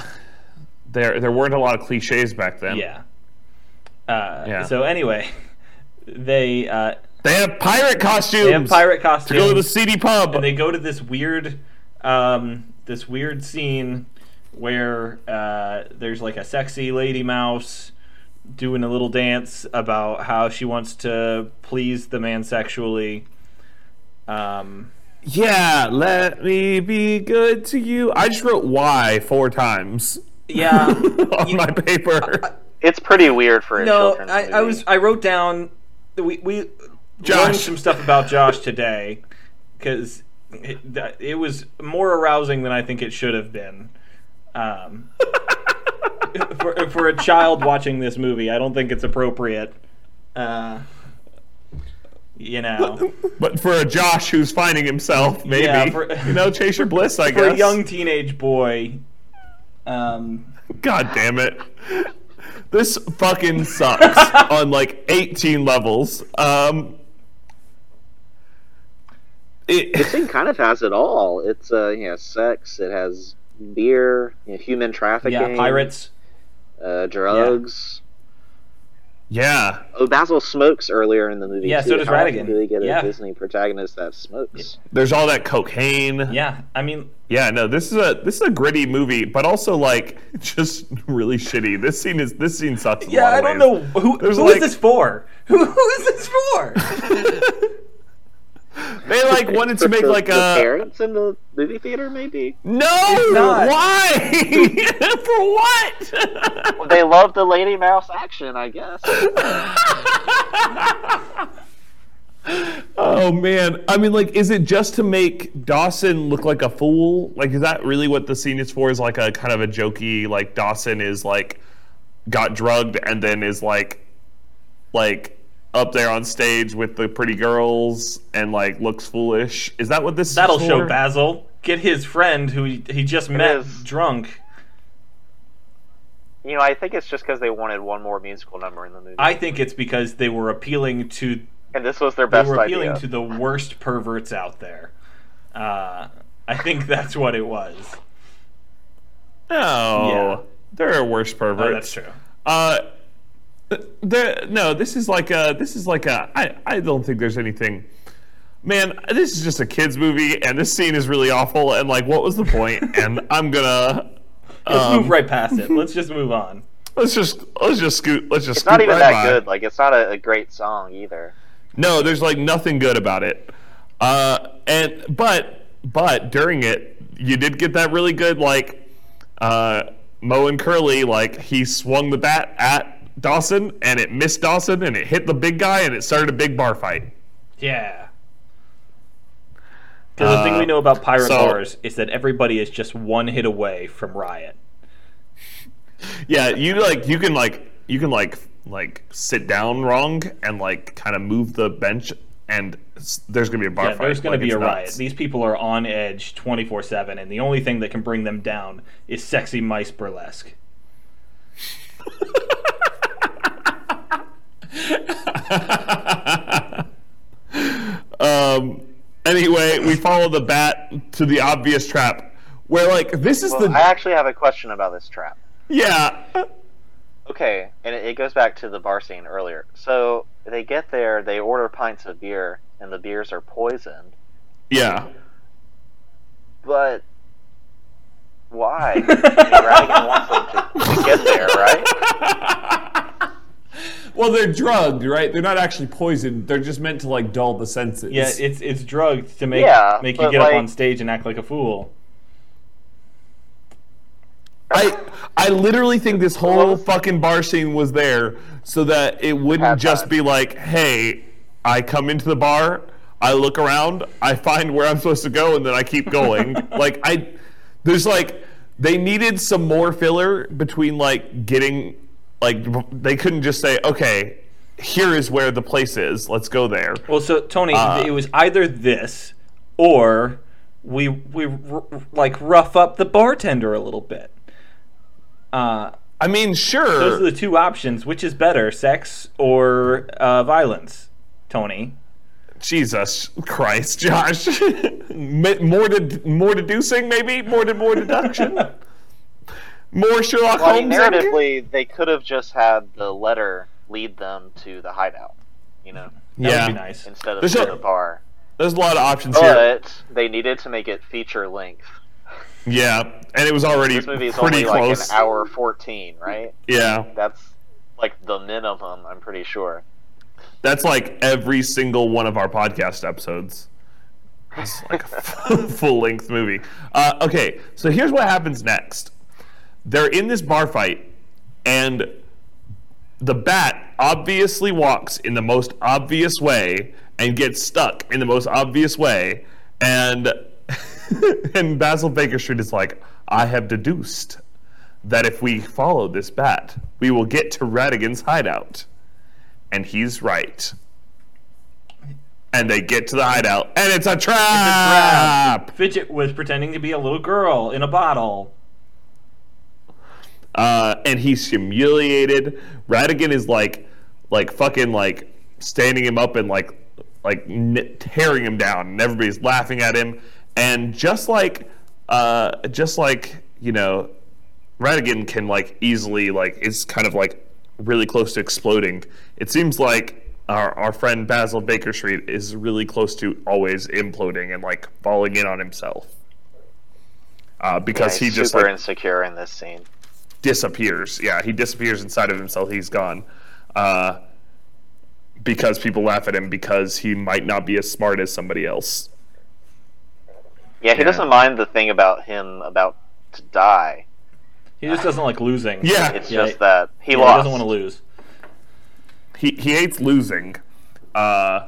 there there weren't a lot of cliches back then. yeah. Uh, Yeah. So anyway, they uh, They have pirate costumes. they have pirate costumes to go to the seedy pub. and they go to this weird um, this weird scene where uh, there's like a sexy lady mouse doing a little dance about how she wants to please the man sexually. Um, yeah, let me be good to you. I just wrote "why" four times yeah, on you- my paper. It's pretty weird for a no, I, movie. I was I wrote down we we Josh. learned some stuff about Josh today because it, it was more arousing than I think it should have been. Um, for for a child watching this movie, I don't think it's appropriate. Uh, you know, but for a Josh who's finding himself, maybe Yeah, for- you know, chase your bliss. I for guess. a young teenage boy. Um, God damn it. This fucking sucks on like 18 levels. Um, it, This thing kind of has it all. It's uh, you know, sex. It has beer, you know, human trafficking, yeah, pirates. Uh, drugs. yeah, Oh, Basil smokes earlier in the movie. Yeah, too. so does How Ratigan. Do we get a Disney protagonist that smokes? there's all that cocaine. Yeah, I mean, Yeah, no, this is a this is a gritty movie, but also like just really shitty. This scene is this scene sucks. in a yeah, lot I of don't ways. know who There's who is like- this for. Who who is this for? They like wanted to make The- like the a parents in the movie theater, maybe. no. Why? For what? They love the Lady Mouse action, I guess. Oh man, I mean, like, is it just to make Dawson look like a fool? Like, is that really what the scene is for? Is like a kind of a jokey, like Dawson is like got drugged and then is like, like up there on stage with the pretty girls and like looks foolish. Is that what this? That'll is show for? Basil. Get his friend who he, he just met is. drunk. You know, I think it's just because they wanted one more musical number in the movie, I think it's because they were appealing to and this was their best. they were appealing idea. to the worst perverts out there. Uh, I think that's what it was. No, Yeah. there are worse perverts. Oh, that's true. Uh, the no, this is like a this is like a I I don't think there's anything. Man, this is just a kids movie, and this scene is really awful. And like, what was the point? and I'm gonna Let's um, move right past it. Let's just move on. let's just let's just scoot let's just It's not even right that by. good. Like, it's not a, a great song either. No, there's like nothing good about it. Uh, and but but during it, you did get that really good like uh, Moe and Curly like he swung the bat at Dawson and it missed Dawson and it hit the big guy and it started a big bar fight. Yeah. Because the thing Uh, we know about pirate so- bars is that everybody is just one hit away from riot. Yeah, you like you can like you can like like sit down wrong and like kind of move the bench and there's gonna be a bar Yeah, fight. there's going Like, to be it's a riot. These people are on edge 24 7, and the only thing that can bring them down is sexy mice burlesque. Um. Anyway, we follow the bat to the obvious trap, where like this is Well, the I actually have a question about this trap. yeah Okay, and it, goes back to the bar scene earlier. So they get there, they order pints of beer, and the beers are poisoned. yeah. But why? I mean, Ratigan wants them to, to get there, right? Well, they're drugged, right? They're not actually poisoned. They're just meant to like dull the senses. Yeah, it's it's drugged to make Yeah, make you but, get up like- on stage and act like a fool. I I literally think this whole fucking bar scene was there so that it wouldn't Have just fun. be like, hey, I come into the bar, I look around, I find where I'm supposed to go, and then I keep going. like I, there's like they needed some more filler between like getting like they couldn't just say, okay, here is where the place is. Let's go there. Well, so Tony, Uh, it was either this or we we r- like rough up the bartender a little bit. Uh, I mean, sure. those are the two options. Which is better, sex or uh, violence? Tony. Jesus Christ, Josh. More to more deducing, maybe more to more deduction. more Sherlock Well, I mean, Holmes. narratively, they could have just had the letter lead them to the hideout, you know, That yeah, would be nice. instead of There's to a- the bar. there's a lot of options here. But they needed to make it feature length. Yeah, and it was already This movie is pretty only close. like an hour 14, right? Yeah, That's like the minimum, I'm pretty sure. that's like every single one of our podcast episodes. It's like a full length movie. Uh, okay, so here's what happens next. They're in this bar fight, and the bat obviously walks in the most obvious way and gets stuck in the most obvious way. And and Basil Baker Street is like, I have deduced that if we follow this bat, we will get to Ratigan's hideout. And he's right. And they get to the hideout, and it's a trap. Fidget was pretending to be a little girl in a bottle. Uh, and he's humiliated. Ratigan is like, like fucking like standing him up and like, like n- tearing him down, and everybody's laughing at him. And just like, uh, just like you know, Ratigan can like easily like is kind of like really close to exploding. It seems like our our friend Basil Baker Street is really close to always imploding and like falling in on himself. Uh, because Yeah, he he's just super like insecure in this scene. Disappears. Yeah, he disappears inside of himself. He's gone. Uh, because people laugh at him because he might not be as smart as somebody else. Yeah, he Yeah. doesn't mind the thing about him about to die. He just doesn't like losing. Yeah, It's Yeah, just that he Yeah, lost. he doesn't want to lose. he he hates losing. Uh,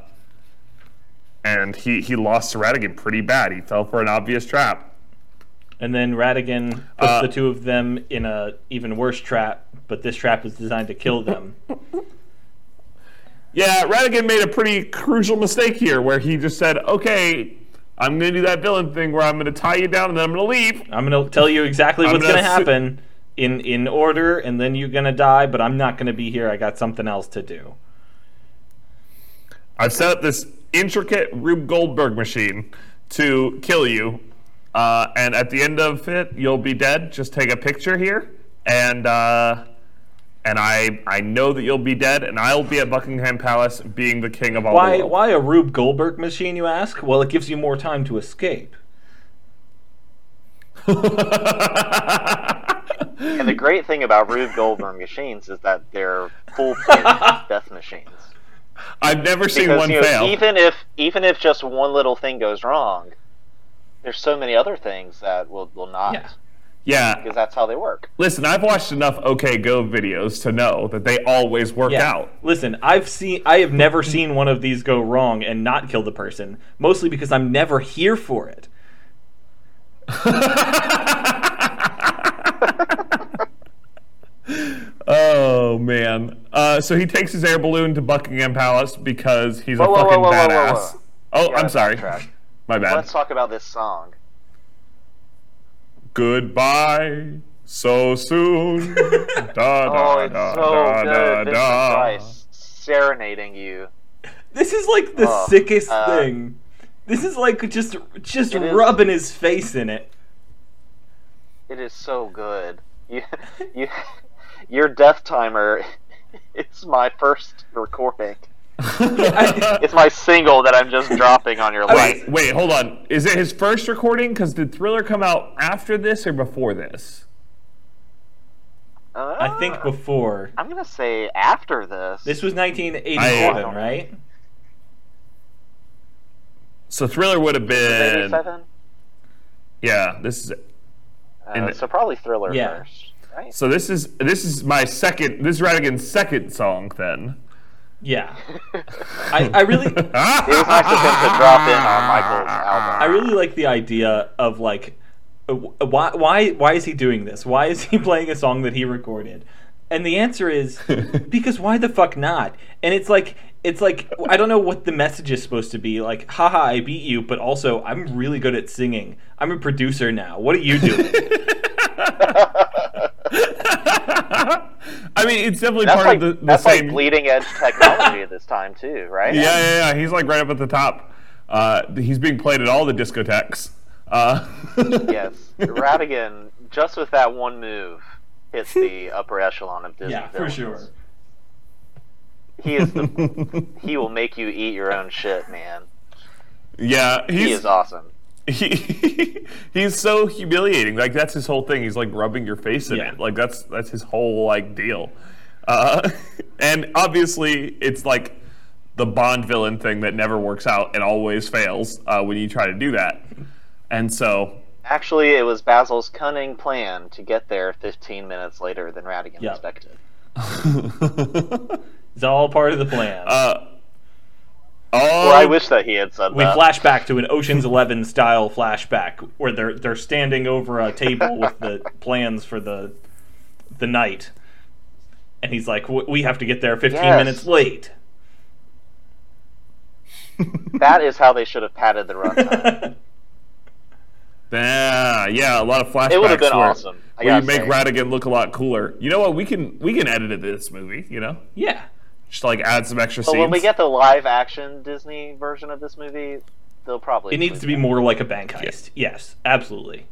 and he he lost to Ratigan pretty bad. He fell for an obvious trap. And then Ratigan puts Uh, the two of them in a even worse trap, but this trap is designed to kill them. Yeah, Ratigan made a pretty crucial mistake here, where he just said, "Okay, I'm going to do that villain thing where I'm going to tie you down and then I'm going to leave." I'm gonna tell you exactly what's gonna gonna happen in in order, and then you're gonna die. But I'm not gonna be here. I got something else to do. I've set up this intricate Rube Goldberg machine to kill you, uh, and at the end of it, you'll be dead. Just take a picture here, and uh, and I I know that you'll be dead, and I'll be at Buckingham Palace, being the king of all Why the world. why a Rube Goldberg machine? You ask. Well, it gives you more time to escape. And the great thing about Rube Goldberg machines is that they're foolproof death machines. I've never seen Because one you know, fail. even if even if just one little thing goes wrong, there's so many other things that will will not. Yeah. yeah, Because that's how they work. listen, I've watched enough OK Go videos to know that they always work Yeah. out. Listen, I've seen I have never seen one of these go wrong and not kill the person, mostly because I'm never here for it. Oh man! Uh, so he takes his air balloon to Buckingham Palace because he's a Whoa, whoa, fucking whoa, whoa, whoa, badass. whoa. Oh, Gotta I'm sorry. Backtrack. My bad. Let's talk about this song. Goodbye, so soon. da, da, Oh, it's da, so da, good. da, Vincent da. Price serenading you. This is like the Oh, sickest uh, thing. This is like just just It is- rubbing his face in it. It is so good. You, you, your death timer. It's my first recording. It's my single that I'm just dropping on your Wait, life. wait, hold on. Is it his first recording? Because did Thriller come out after this or before this? Uh, I think before. I'm gonna say after this. This was 1987, I- right? So Thriller would have been. 87. Yeah, this is. Uh, the- so probably Thriller Yeah. first, right? So this is this is my second. This is Ratigan's second song then. Yeah. I, I really It was nice of him to drop in on Michael's album. I really like the idea of like uh, why why why is he doing this? Why is he playing a song that he recorded? And the answer is because why the fuck not? And it's like it's like I don't know what the message is supposed to be. Like, haha, I beat you, but also I'm really good at singing. I'm a producer now. What are you doing? I mean, it's definitely That's part like of the, the that's same. like bleeding edge technology at this time too, right? yeah, yeah, yeah. He's like right up at the top. Uh, he's being played at all the discotheques. Uh, Yes, Ratigan just with that one move hits the upper echelon of Disney. yeah, for sure. He is the he will make you eat your own shit, man. yeah, he's He is awesome. He, he's so humiliating. Like that's his whole thing. He's like rubbing your face in Yeah. it. Like that's that's his whole like deal. Uh, and obviously, it's like the Bond villain thing that never works out and always fails uh, when you try to do that. And so, Actually, it was Basil's cunning plan to get there 15 minutes later than Ratigan Yep. expected. It's all part of the plan. uh, Well, oh, I wish that he had said we that. flash back to an Ocean's Eleven style flashback where they're they're standing over a table with the plans for the the night, and he's like, "W- "We have to get there 15 Yes. minutes late." That is how they should have padded the runtime. Yeah, yeah, a lot of flashbacks. It would have been where, awesome. I Where you make say. Ratigan look a lot cooler. You know what? We can we can edit this movie. You know, yeah, just like add some extra But scenes. when we get the live action Disney version of this movie, they'll probably. it needs to be include more like a bank heist. Yes, absolutely.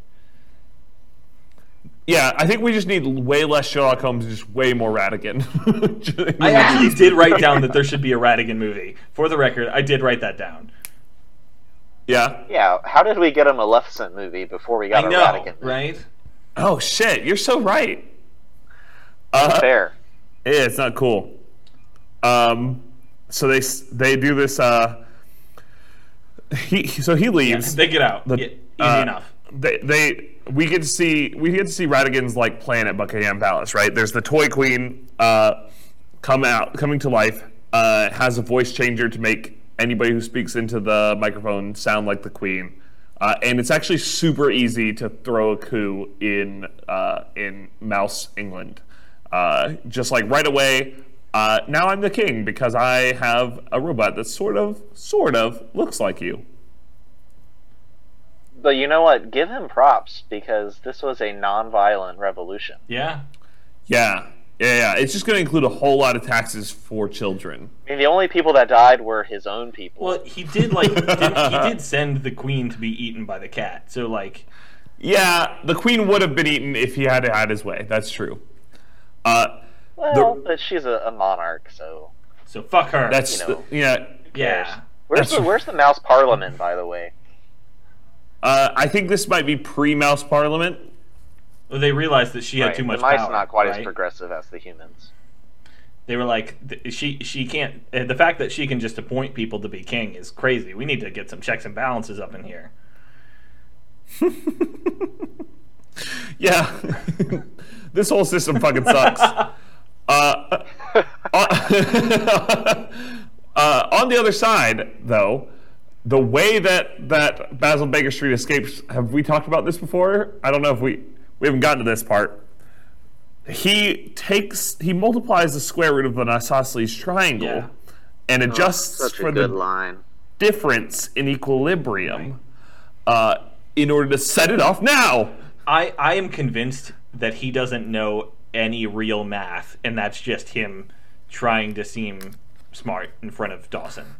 yeah, I think we just need way less Sherlock Holmes, and just way more Ratigan. I actually did write down that there should be a Ratigan movie. For the record, I did write that down. yeah. Yeah, how did we get a Maleficent movie before we got I a know, Ratigan movie? right? Oh shit, you're so right. Uh, Fair. Yeah, it's not cool. Um, so they they do this. Uh, he so he leaves. They get out. The- Yeah, easy uh, enough. They they we get to see we get to see Ratigan's like plan at Buckingham Palace. Right, there's the Toy Queen uh, come out coming to life. Uh, has a voice changer to make anybody who speaks into the microphone sound like the queen. Uh, and it's actually super easy to throw a coup in uh, in Mouse England. Uh, just like right away, uh, now I'm the king because I have a robot that sort of sort of looks like you. But you know what? Give him props because this was a non-violent revolution. Yeah. Yeah, yeah, yeah. It's just going to include a whole lot of taxes for children. I mean, the only people that died were his own people. Well, he did like did, he did send the queen to be eaten by the cat. So like, Yeah, the queen would have been eaten if he had had his way. That's true. Uh, well, but she's a, a monarch, so so fuck her. that's You know. the- yeah. yeah. where's That's- the where's the mouse parliament, by the way? Uh, I think this might be pre-Mouse Parliament. Well, they realized that she had too much the mice power. not quite right? as progressive as the humans. They were like, she she can't. uh, The fact that she can just appoint people to be king is crazy. We need to get some checks and balances up in here. Yeah, this whole system fucking sucks. Uh, uh, on the other side, though, the way that that Basil Baker Street escapes, have we talked about this before? I don't know if we we haven't gotten to this part. He takes he multiplies the square root of an isosceles triangle Yeah. and adjusts Such for the line. difference in equilibrium uh, in order to set it off now. I I am convinced that he doesn't know any real math, and that's just him trying to seem smart in front of Dawson.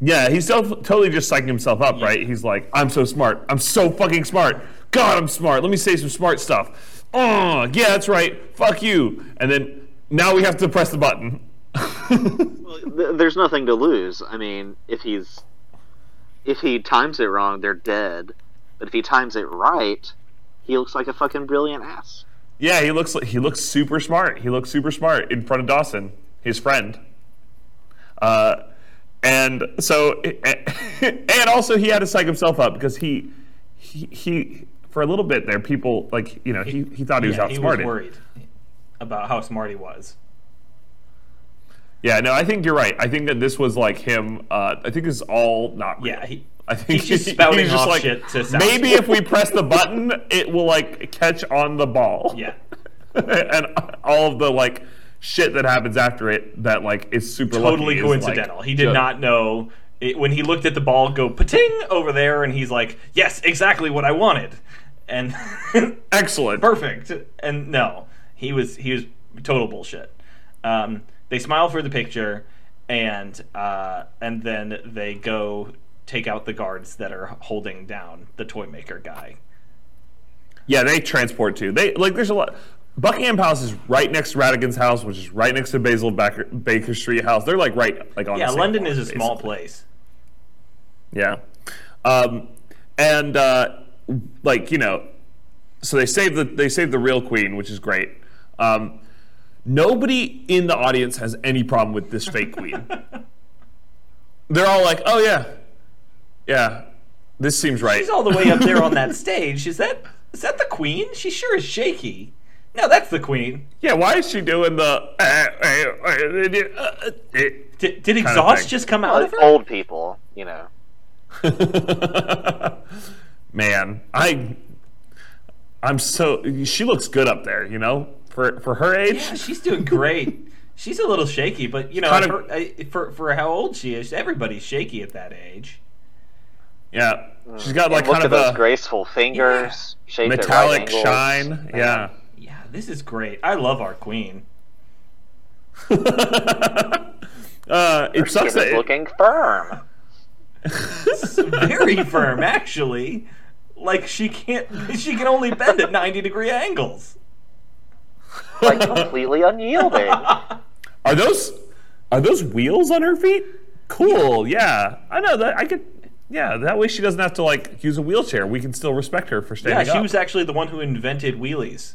Yeah, he's so, totally just psyching himself up, right? He's like, I'm so smart. I'm so fucking smart. God, I'm smart. Let me say some smart stuff. Oh, yeah, that's right. Fuck you. And then now we have to press the button. Well, there's nothing to lose. I mean, if he's if he times it wrong, they're dead. But if he times it right, he looks like a fucking brilliant ass. Yeah, he looks like, he looks super smart. He looks super smart in front of Dawson, his friend. Uh, and so, and also he had to psych himself up because he, he, he for a little bit there, people like you know he, he thought he was yeah, he was worried about how smart he was. Yeah, no, I think you're right. I think that this was like him. Uh, I think this is all not real. Yeah, he, I think he's just spouting he's just off like, shit to sound maybe if we press the button, it will like catch on the ball. yeah. and all of the like shit that happens after it that like is super totally lucky is, like, coincidental. he did not know it, when he looked at the ball go pating over there, and he's like, "Yes, exactly what I wanted," and Excellent. perfect. And no, he was he was total bullshit. Um, they smile for the picture, and uh, and then they go take out the guards that are holding down the toy maker guy. Yeah, they transport too. They like there's a lot. Buckingham Palace is right next to Ratigan's house, which is right next to Basil Baker, Baker Street house. They're like right like on. Yeah, London is a small place. Yeah. Um, and uh, like you know, so they save the they save the real queen, which is great. Um, nobody in the audience has any problem with this fake queen. They're all like, "Oh yeah, yeah, this seems right." She's all the way up there on that stage. Is that is that the queen? She sure is shaky. No, that's the queen. yeah, why is she doing the? Eh, eh, eh, did, did exhaust just come out of her? Old people, you know. Man, I, I'm so. She looks good up there, you know, for for her age. Yeah, she's doing great. She's a little shaky, but you know, kinda, I- for for how old she is, everybody's shaky at that age. Yeah, she's got like And look kind at of those a grapeful fingers, shaped at right metallic angles. shine. Man. Yeah. Yeah, this is great. I love our queen. uh, it Skin sucks is that it, looking firm. Very firm, actually. Like she can't, she can only bend at ninety degree angles. Like completely unyielding. are those are those wheels on her feet? Cool. Yeah, I know that. I could. Yeah, that way she doesn't have to like use a wheelchair. We can still respect her for standing Yeah, she up. was actually the one who invented wheelies.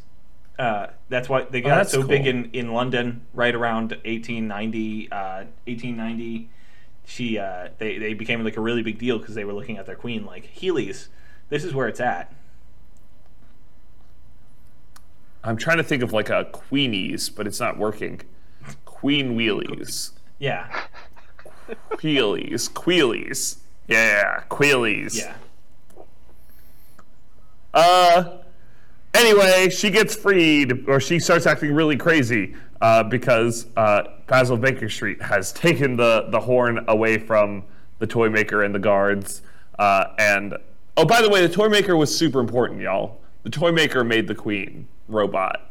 Uh, that's why they got Oh, that's so big cool. in, in London right around 1890. Uh, 1890, she uh, they they became like a really big deal because they were looking at their queen like Heelys. This is where it's at. I'm trying to think of like a Queenies, but it's not working. Queen wheelies. Yeah, Queelies. Queelies. Yeah, Queelies. Yeah. Uh, anyway, she gets freed, or she starts acting really crazy uh, because uh, Basil Baker Street has taken the, the horn away from the toy maker and the guards. Uh, and oh, by the way, the toy maker was super important, y'all. The toy maker made the queen robot.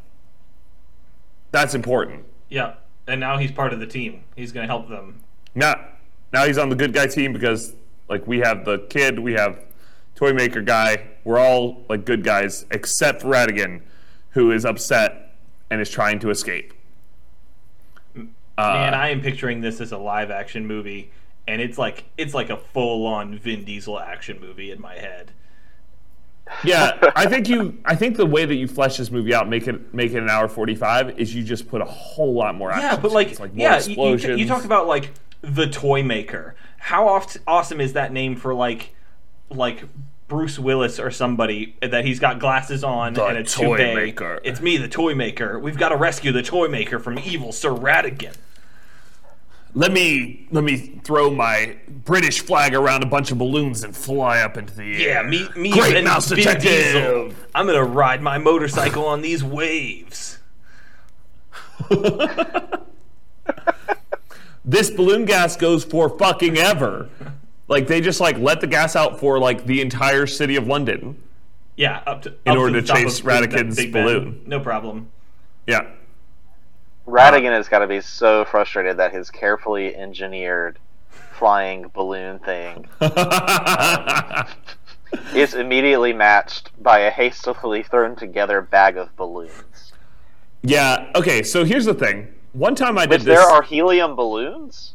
That's important. Yeah. And now he's part of the team. He's going to help them. Now, now he's on the good guy team because like we have the kid, we have toy maker guy. We're all like good guys except for Ratigan, who is upset and is trying to escape. Uh, Man, I am picturing this as a live action movie, and it's like it's like a full on Vin Diesel action movie in my head. yeah, I think you. I think the way that you flesh this movie out, make it make it an hour forty five, is you just put a whole lot more. Yeah, but like, more yeah, you, you talk about like the toy maker. How oft, awesome is that name for like like Bruce Willis or somebody that he's got glasses on The and a toy toupee? maker. It's me, the toy maker. We've got to rescue the toy maker from evil Sir Ratigan. let me let me throw my British flag around a bunch of balloons and fly up into the air. Yeah, me, me, Great and mouse Vin detective. Diesel. I'm gonna ride my motorcycle on these waves. this balloon gas goes for fucking ever. Like they just like let the gas out for like the entire city of London. Yeah, up to In up order the to chase Ratigan's Big balloon. No problem. Yeah. Ratigan has got to be so frustrated that his carefully engineered flying balloon thing um, is immediately matched by a hastily thrown together bag of balloons. yeah. Okay. So here's the thing. One time I did this. there are helium balloons?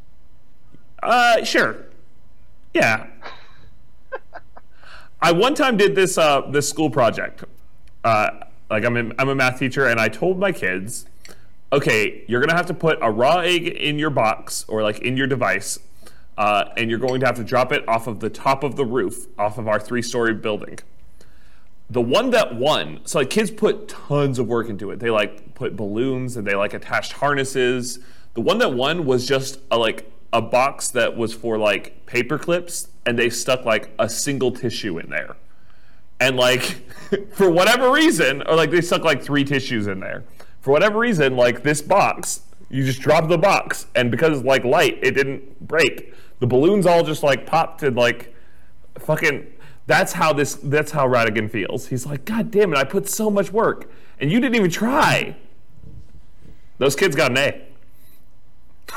Uh, sure. Yeah. I one time did this uh, this school project. Uh, like I'm a, I'm a math teacher, and I told my kids, okay, you're gonna have to put a raw egg in your box or like in your device, uh, and you're going to have to drop it off of the top of the roof, off of our three story building. The one that won, so like kids put tons of work into it. They like put balloons and they like attached harnesses. The one that won was just a like a box that was for like paper clips, and they stuck like a single tissue in there. And like for whatever reason, or like they stuck like three tissues in there. For whatever reason, like this box, you just drop the box, and because it's like light, it didn't break. The balloons all just like popped and like fucking that's how this that's how Ratigan feels. He's like, God damn it, I put so much work and you didn't even try. Those kids got an A.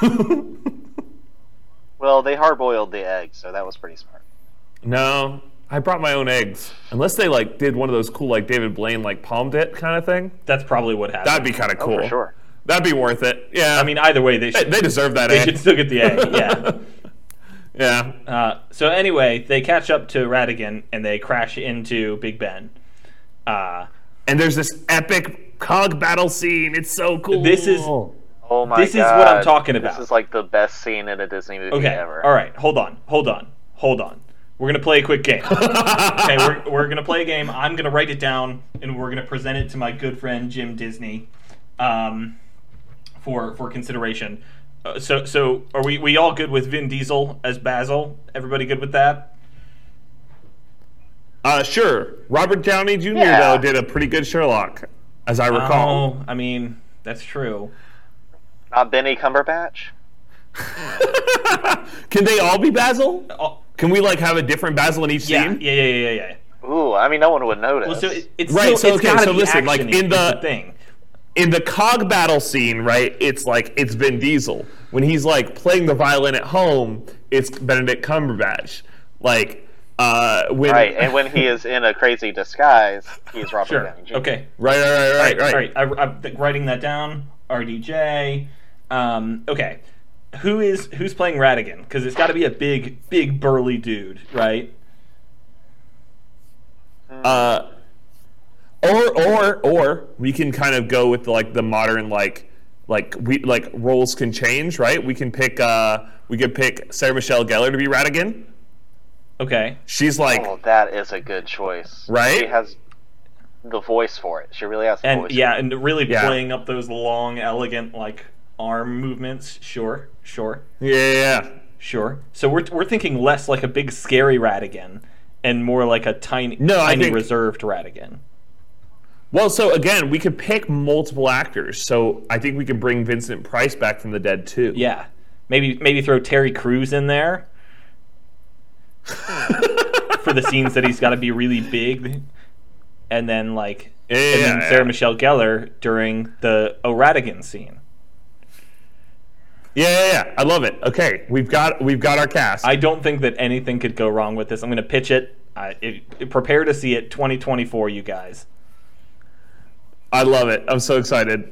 Well, they hard boiled the egg, so that was pretty smart. No, I brought my own eggs. Unless they like did one of those cool like David Blaine like palmed it kind of thing. That's probably what happened. That'd be kind of Oh, cool. for sure. That'd be worth it. Yeah. I mean, either way, they they, should, they deserve that they A. should still get the A. Yeah. yeah. Uh, so anyway, they catch up to Ratigan and they crash into Big Ben. Uh, And there's this epic cog battle scene. It's so cool. This is- Oh my This is what I'm talking about. This is like the best scene in a Disney movie okay. ever. All right. Hold on. Hold on. Hold on. We're gonna play a quick game. okay, we're, we're gonna play a game. I'm gonna write it down and we're gonna present it to my good friend Jim Disney, um, for for consideration. Uh, so so are we we all good with Vin Diesel as Basil? Everybody good with that? Uh, sure. Robert Downey Jr. Yeah. though did a pretty good Sherlock, as I recall. Oh, I mean that's true. Not Benny Cumberbatch? Can they all be Basil? Oh, Can we like have a different Basil in each yeah, scene? yeah, yeah, yeah, yeah. Ooh, I mean, no one would notice. Well, so it, it's Right, still, so, it's okay, so listen, like, in is the- thing. In the cog battle scene, right? It's like it's Vin Diesel. When he's like playing the violin at home, it's Benedict Cumberbatch. Like uh, when right, and when he is in a crazy disguise, he's Robert Sure. Downey Jr. Okay. right, right, right, right, right. All right. I, I'm th- writing that down. RDJ. Um, okay. Who is who's playing Ratigan? Because it's got to be a big, big burly dude, right? Uh, or or or we can kind of go with like the modern like like we like roles can change, right? We can pick uh we could pick Sarah Michelle Gellar to be Ratigan. Okay. She's like Oh, that is a good choice. Right? She has the voice for it. She really has the And voice. yeah, and really Yeah. playing up those long, elegant like arm movements. Sure, sure, yeah, yeah, yeah. Sure. So we're we're thinking less like a big scary Ratigan, and more like a tiny, No, I tiny think- reserved Ratigan. Well, so again, we could pick multiple actors. So I think we could bring Vincent Price back from the dead too. Yeah. Maybe maybe throw Terry Crews in there for the scenes that he's got to be really big, and then like Yeah, and then Sarah yeah. Michelle Gellar during the O'Ratigan scene. Yeah, yeah, yeah. I love it. Okay, we've got we've got our cast. I don't think that anything could go wrong with this. I'm going to pitch it. I it, prepare to see it 2024, you guys. I love it. I'm so excited.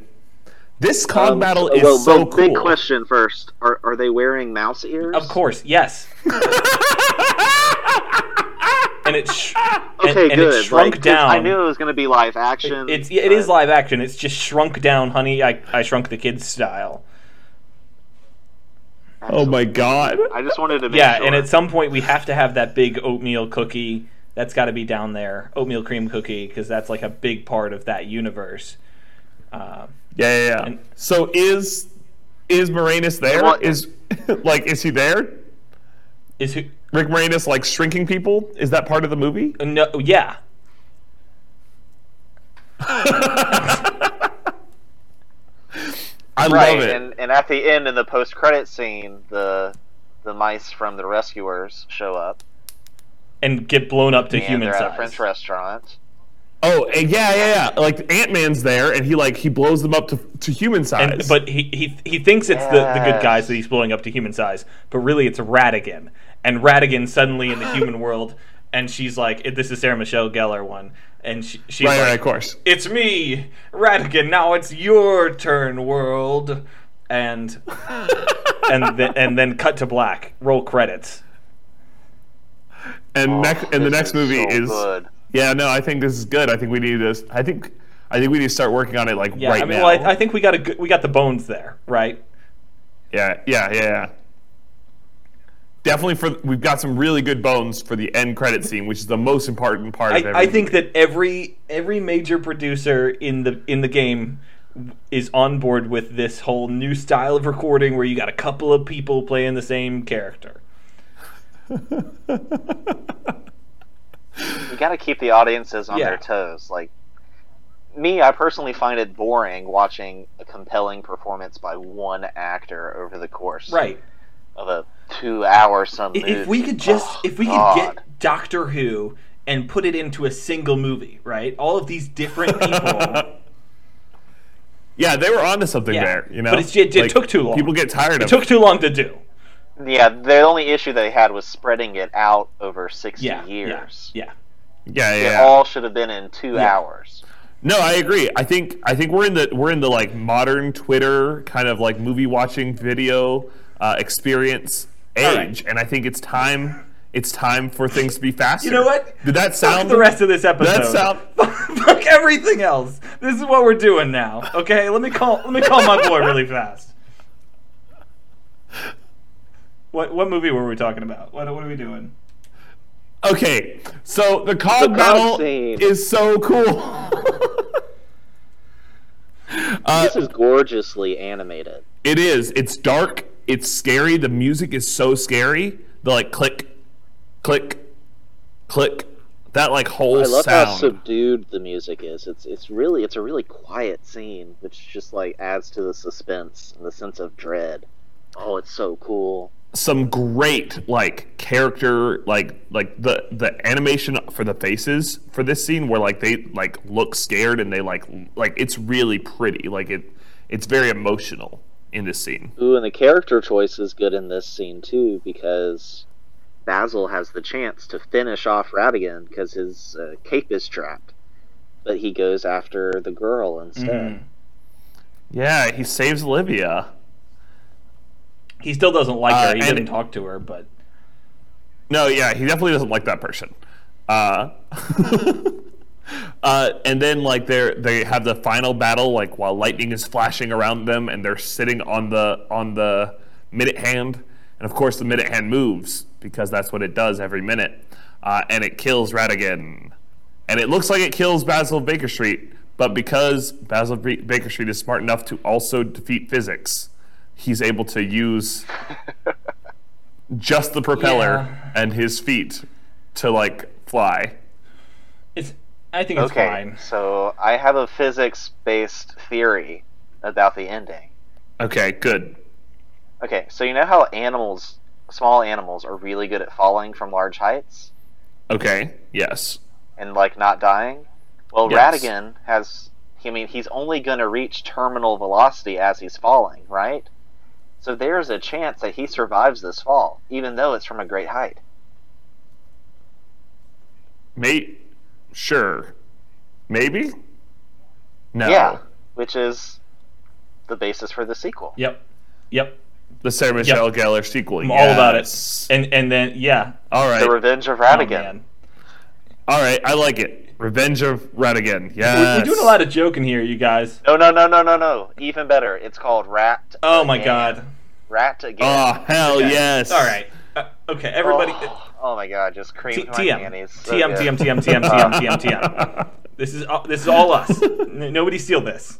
This cog Um, battle is well, so cool. Big question first: Are are they wearing mouse ears? Of course, yes. and it's sh- Okay, and, and good. it's shrunk like, 'cause down. I knew it was going to be live action. It's it is but- live action. It's just shrunk down, honey. I I shrunk the kids style. Oh my god. I just wanted to make Yeah, sure. and at some point we have to have that big oatmeal cookie. That's got to be down there, oatmeal cream cookie, because that's like a big part of that universe. Uh, Yeah, yeah, yeah. And- so is is Moranis there? What- Is like is he there? is who? Rick Moranis like shrinking people? Is that part of the movie? No, yeah. I right, love it. and and at the end in the post credit scene, the the mice from the rescuers show up. And get blown up to and human they're size. at a French restaurant. oh, eh, yeah, yeah, yeah. Like Ant Man's there, and he like he blows them up to to human size. And, but he, he he thinks it's the, the good guys that he's blowing up to human size, but really it's Ratigan. And Ratigan suddenly in the human world, and she's like, eh, "This is Sarah Michelle Gellar one," and she, she's right, like, right, of course. "It's me, Ratigan. Now it's your turn, world." And and then and then cut to black. Roll credits. And oh, next, and the This next movie so is good. yeah. No, I think this is good. I think we need this. I think I think we need to start working on it like Yeah, right I mean, now. well, I, I think we got a good, we got the bones there, right? yeah, yeah, yeah, yeah. Definitely for we've got some really good bones for the end credit scene, which is the most important part of every I, I think that every every major producer in the in the game is on board with this whole new style of recording where you got a couple of people playing the same character. You got to keep the audiences on Yeah. their toes. Like me, I personally find it boring watching a compelling performance by one actor over the course Right. of a two-hour some. I- If we could just oh, if we could get Doctor Who and put it into a single movie, right? All of these different people. yeah, they were onto something Yeah, there. You know, but it's- it- it took too long. People get tired it of it. It took too long to do. Yeah, the only issue they had was spreading it out over sixty Yeah. years. Yeah. Yeah, yeah. It yeah. all should have been in two Yeah. hours. No, I agree. I think I think we're in the we're in the like modern Twitter kind of like movie watching video uh, experience age, All right. and I think it's time it's time for things to be faster. You know what? Did that Fuck sound the rest of this episode. That sound Fuck everything else. This is what we're doing now. Okay, let me call. Let me call my boy really fast. What what movie were we talking about? What what are we doing? okay? So the cog The cog battle scene. is so cool. uh, This is gorgeously animated. it is. It's dark. It's scary. The music is so scary. The like click, click, click. That like whole I love sound. how subdued the music is. It's it's really it's a really quiet scene, which just like adds to the suspense and the sense of dread. Oh, it's so cool. Some great like character like like the the animation for the faces for this scene where like they like look scared and they like like it's really pretty like it it's very emotional in this scene Ooh, and the character choice is good in this scene too because Basil has the chance to finish off Ratigan because his uh, cape is trapped, but he goes after the girl instead. Mhm. yeah he saves olivia He still doesn't like Uh, her. He didn't talk to her, but no yeah he definitely doesn't like that person. Uh uh and then like they're they have the final battle like while lightning is flashing around them and they're sitting on the on the minute hand. And of course the minute hand moves because that's what it does every minute. Uh, and it kills Ratigan. And it looks like it kills Basil Baker Street but because Basil B- Baker Street is smart enough to also defeat physics he's able to use just the propeller Yeah. and his feet to like fly. It's. I think it's Okay, fine. so I have a physics-based theory about the ending. Okay, good. Okay, so you know how animals, small animals, are really good at falling from large heights Okay, yes. and like not dying? Well, Yes. Ratigan has. I mean, he's only going to reach terminal velocity as he's falling, right? So there's a chance that he survives this fall, even though it's from a great height. Mate, sure. Maybe? No. Yeah, which is the basis for the sequel. Yep. Yep. The Sarah Michelle Gellar sequel. I'm all about it. And and then yeah. All right. The Revenge of Oh, Ratigan. man. All right, I like it. Revenge of Ratigan. Yes. We're, we're doing a lot of joking here, you guys. no, no, no, no, no, no. Even better. It's called Rat. Oh my Again. god. Rat again. Oh, hell Okay. yes. All right. Uh, okay, everybody. Oh, oh my god, just cream T- to my TM. panties. So TM, good. TM, TM, TM, TM, TM, TM. This is all, this is all us. N- nobody steal this.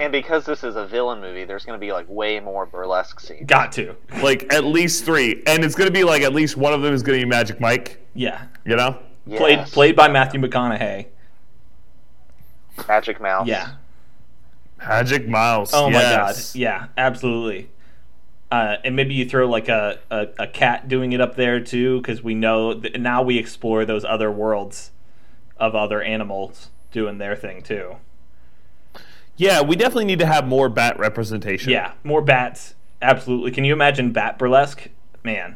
And because this is a villain movie, there's going to be like way more burlesque scenes. Got to. Like at least three, and it's gonna be like at least one of them is gonna be Magic Mike. Yeah. You know? Played Yes. played by Matthew McConaughey. Magic Mouse. Yeah. Magic Mouse. Oh my god. Yeah, absolutely. Uh, and maybe you throw like a, a, a cat doing it up there too, because we know that now we explore those other worlds of other animals doing their thing too. Yeah, we definitely need to have more bat representation. Yeah, more bats. Absolutely. Can you imagine bat burlesque? Man.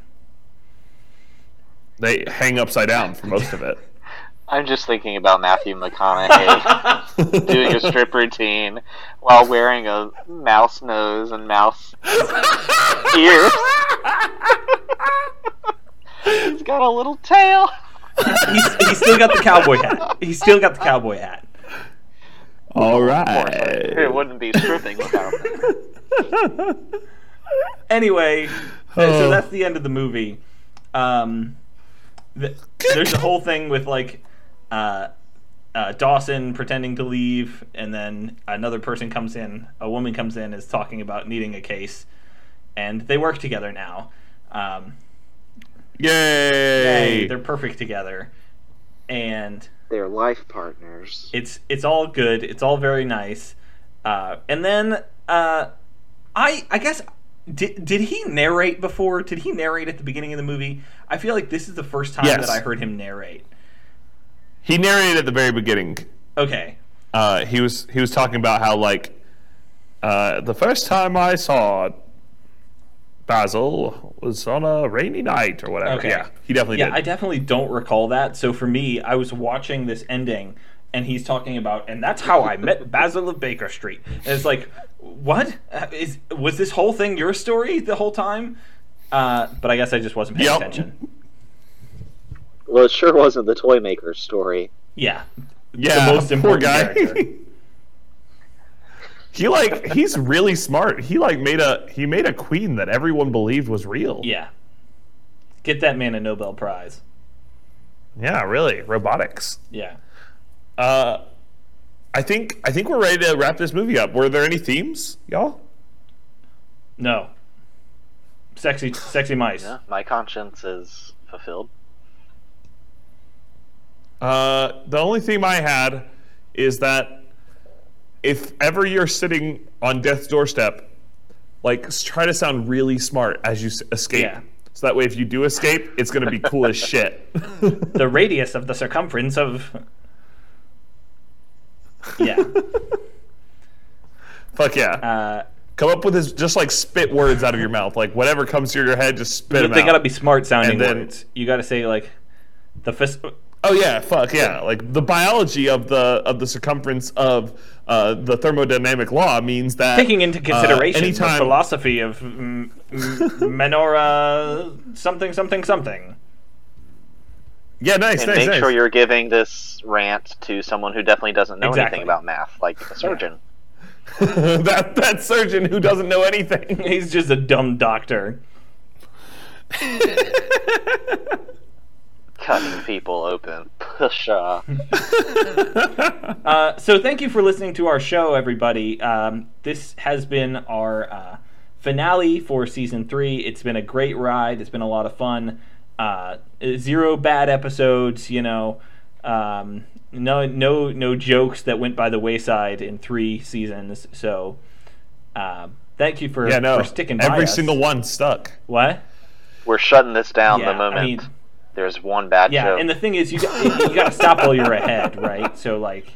They hang upside down for most of it. I'm just thinking about Matthew McConaughey doing a strip routine while wearing a mouse nose and mouse ears. He's got a little tail. He's, he's still got the cowboy hat. He's still got the cowboy hat. All It wouldn't be stripping without him. Anyway, Oh. so that's the end of the movie. Um, th- there's a whole thing with like uh, uh, Dawson pretending to leave, and then another person comes in. A woman comes in, is talking about needing a case, and they work together now. Um, Yay! they're perfect together, and They're life partners. it's it's all good. It's all very nice. Uh, and then uh, I I guess did did he narrate before? Did he narrate at the beginning of the movie? I feel like this is the first time Yes. that I heard him narrate. He narrated at the very beginning. Okay. Uh, he was he was talking about how like uh, the first time I saw Basil was on a rainy night or whatever. Okay. Yeah, he definitely Yeah, did. I definitely don't recall that. So for me, I was watching this ending and he's talking about and that's how I met Basil of Baker Street. And it's like, what? Uh, was this whole thing your story the whole time? Uh, but I guess I just wasn't paying Yep. attention. Well, it sure wasn't the toy maker's story. Yeah. yeah, the most poor important guy. character. he like he's really smart. He like made a he made a queen that everyone believed was real. Yeah. Get that man a Nobel Prize. Yeah, really. Robotics. Yeah. Uh, I think I think we're ready to wrap this movie up. Were there any themes, y'all? No. Sexy sexy mice. Yeah, my conscience is fulfilled. Uh, the only theme I had is that if ever you're sitting on death's doorstep, like try to sound really smart as you escape. Yeah. So that way, if you do escape, it's gonna be cool as shit. The radius of the circumference of Yeah. Fuck yeah! Uh Come up with this, just like spit words out of your mouth, like whatever comes to your head, just spit them out. they out. gotta be smart sounding And then- words. You gotta say like the fist Oh yeah, fuck yeah! Like the biology of the of the circumference of uh, the thermodynamic law means that taking into uh, consideration the anytime, philosophy of mm, mm, Menora something something something. yeah, nice, And nice, make nice. sure you're giving this rant to someone who definitely doesn't know Exactly. anything about math, like a surgeon. that that surgeon who doesn't know anything. He's just a dumb doctor. Cutting people open. Pusha. Uh, so thank you for listening to our show, everybody. Um, this has been our uh, finale for season three. It's been a great ride. It's been a lot of fun. Uh, zero bad episodes. You know, um, no no no jokes that went by the wayside in three seasons. So, um, thank you for Yeah, no. for sticking by Every us. single one stuck. what? We're shutting this down Yeah, the moment I mean- there's one bad Yeah, joke. and the thing is, you got, you got to stop while you're ahead, right? So like,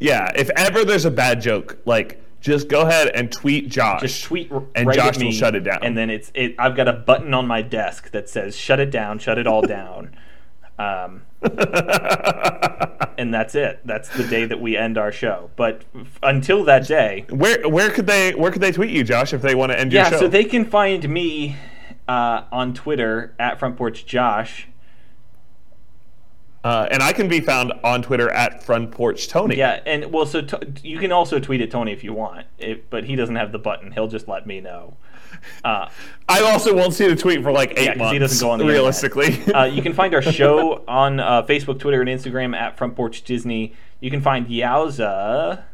Yeah, if ever there's a bad joke, like just go ahead and tweet Josh. just tweet r- And right Josh at me, will shut it down. and then it's it. I've got a button on my desk that says "Shut it down, shut it all down," um, and that's it. That's the day that we end our show. But f- until that day, Where where could they where could they tweet you, Josh, if they want to end yeah. your show? Yeah, So they can find me uh, on Twitter at Front Porch Josh. uh, and I can be found on Twitter at Front Porch Tony. Yeah, and well, so t- you can also tweet at Tony if you want, but he doesn't have the button. He'll just let me know. Uh, I also won't see the tweet for like eight Yeah, months. he doesn't go on the realistically. uh, you can find our show on uh, Facebook, Twitter, and Instagram at Front Porch Disney. You can find Yowza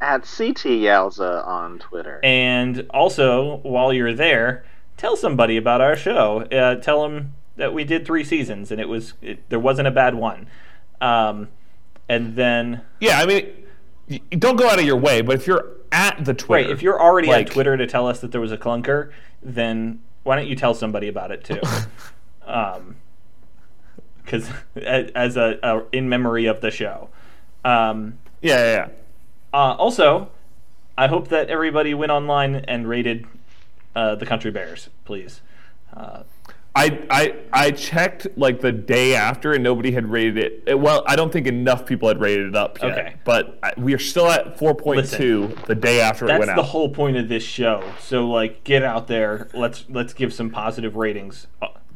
At CT Yowza on Twitter. and also while you're there, tell somebody about our show. Uh, tell them that we did three seasons and it was it, there wasn't a bad one. Um, and then yeah, I mean, don't go out of your way, but if you're at the Twitter, Right, if you're already like, on Twitter to tell us that there was a clunker, then why don't you tell somebody about it too? um, because as a, a in memory of the show. Um, yeah, yeah, yeah. Uh, also, I hope that everybody went online and rated uh, the Country Bears, please. Uh, I, I I checked like the day after, and nobody had rated it. it- Well, I don't think enough people had rated it up yet. Okay. but I, we are still at four point two the day after it went out. that's the whole point of this show. So, like, get out there. Let's let's give some positive ratings.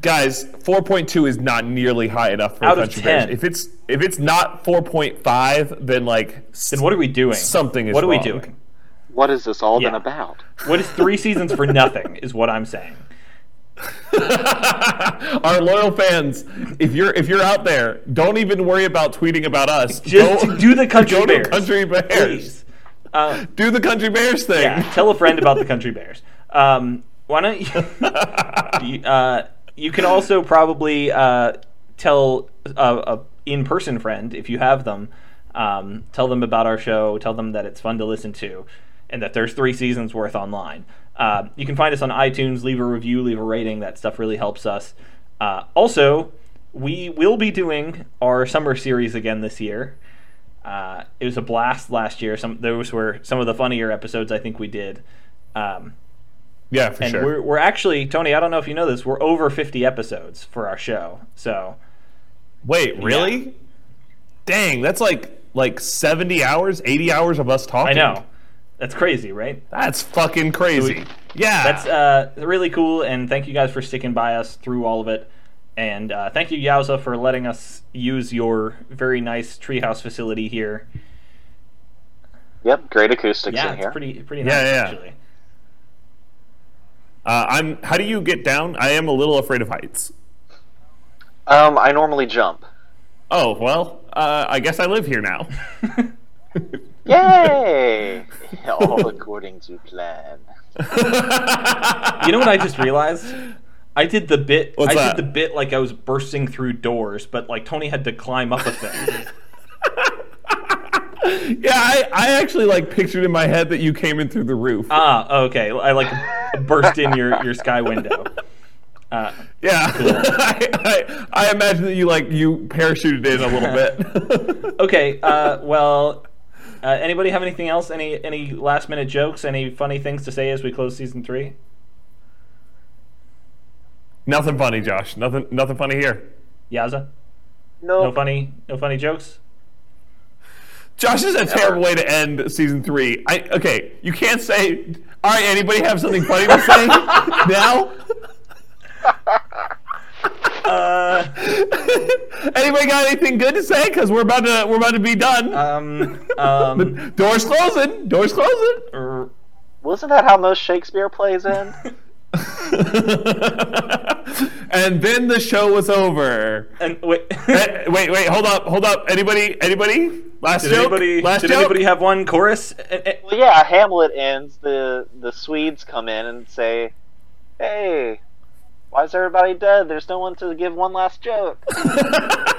Guys, four point two is not nearly high enough for Out the of Country 10. Bears. If it's if it's not four point five, then like Then what are we doing? Something is What are we wrong. doing? What has this all been Yeah. about? What is three seasons for nothing? Is what I'm saying. Our loyal fans, if you're if you're out there, don't even worry about tweeting about us. Just Go- do the Country go Bears. To country Bears. Please. Uh, Do the Country Bears thing. yeah, tell a friend about the Country Bears. Um, why don't you? you, uh, you can also probably uh, tell a, a in-person friend if you have them. Um, tell them about our show. Tell them that it's fun to listen to, and that there's three seasons worth online. Uh, you can find us on iTunes. Leave a review. Leave a rating. That stuff really helps us. Uh, also, we will be doing our summer series again this year. Uh, it was a blast last year. Some those were some of the funnier episodes I think we did. Um, Yeah, for and sure. we're we're actually Tony. I don't know if you know this. We're over fifty episodes for our show. So Wait, really? Dang, that's like like 70 hours, 80 hours of us talking. I know that's crazy, right? That's fucking crazy. yeah. That's uh, really cool. And thank you guys for sticking by us through all of it. And uh, thank you, Yowza, for letting us use your very nice treehouse facility here. Yep, great acoustics Yeah, in it's here. pretty pretty nice Yeah, yeah. actually. Uh, I'm how do you get down? I am a little afraid of heights. Um, I normally jump. Oh, well, uh, I guess I live here now. Yay! All according to plan. You know what I just realized? I did the bit. What's I that? did the bit like I was bursting through doors, but like Tony had to climb up a thing. yeah, I, I actually like pictured in my head that you came in through the roof. ah, okay. I like burst in your your sky window. Uh, yeah. I, I, I imagine that you like you parachuted in a little bit. okay. Uh, well, uh, anybody have anything else? Any any last minute jokes? Any funny things to say as we close season three? nothing funny, Josh. Nothing nothing funny here. Yowza, No, no funny, no funny jokes. Josh is a terrible way to end season three. I okay, you can't say. All right, anybody have something funny to say now? Uh, Anybody got anything good to say? Because we're about to we're about to be done. um, um, Doors closing. Doors closing. wasn't that how most Shakespeare plays end? and then the show was over. and wait. Eh, wait, wait, hold up, hold up. Anybody, anybody? Last Did joke. anybody? Last did joke. anybody have one chorus? Eh, eh, Well, yeah, Hamlet ends. The the Swedes come in and say, "Hey, why is everybody dead? There's no one to give one last joke."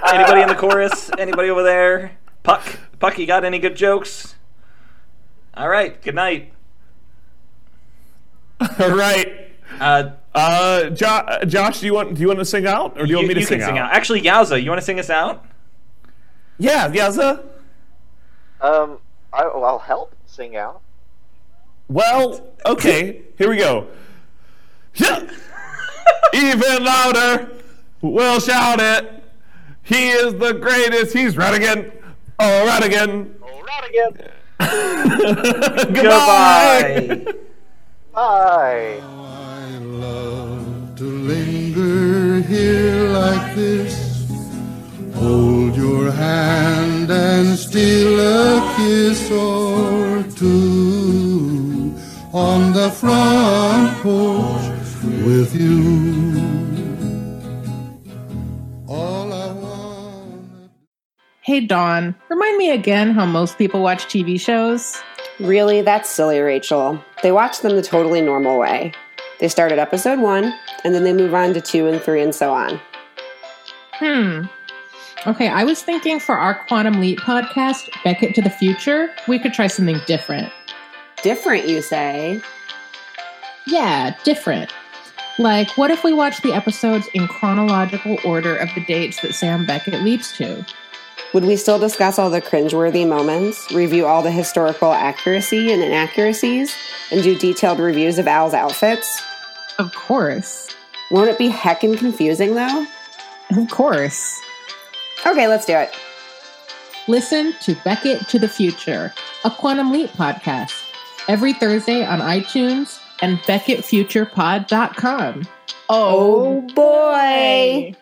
Anybody in the chorus? Anybody over there? Puck, Puck, you got any good jokes? All right. Good night. All right. Uh, Uh, jo- uh, Josh, do you want do you want to sing out, or do you, want me to you sing, can sing out? out. Actually, Yowza, you want to sing us out? Yeah, Yowza. Um, I, I'll help sing out. Well, okay. Here we go. Yeah. Even louder. We'll shout it. He is the greatest. He's Ratigan. Oh, Ratigan. All right again. Goodbye. Goodbye. Bye. I love to linger here like this. Hold your hand and steal a kiss or two on the front porch with you. All I want. Hey, Dawn, remind me again how most people watch TV shows? Really, that's silly, Rachel. They watch them the totally normal way. They start at episode one, and then they move on to two and three and so on. Hmm. Okay, I was thinking for our Quantum Leap podcast, Beckett to the Future, we could try something different. Different, you say? Yeah, different. Like, what if we watch the episodes in chronological order of the dates that Sam Beckett leaps to? Would we still discuss all the cringeworthy moments, review all the historical accuracy and inaccuracies, and do detailed reviews of Al's outfits? Of course. Won't it be heckin' confusing, though? Of course. Okay, let's do it. Listen to Beckett to the Future, a Quantum Leap podcast, every Thursday on iTunes and BeckettFuturePod.com. Oh boy!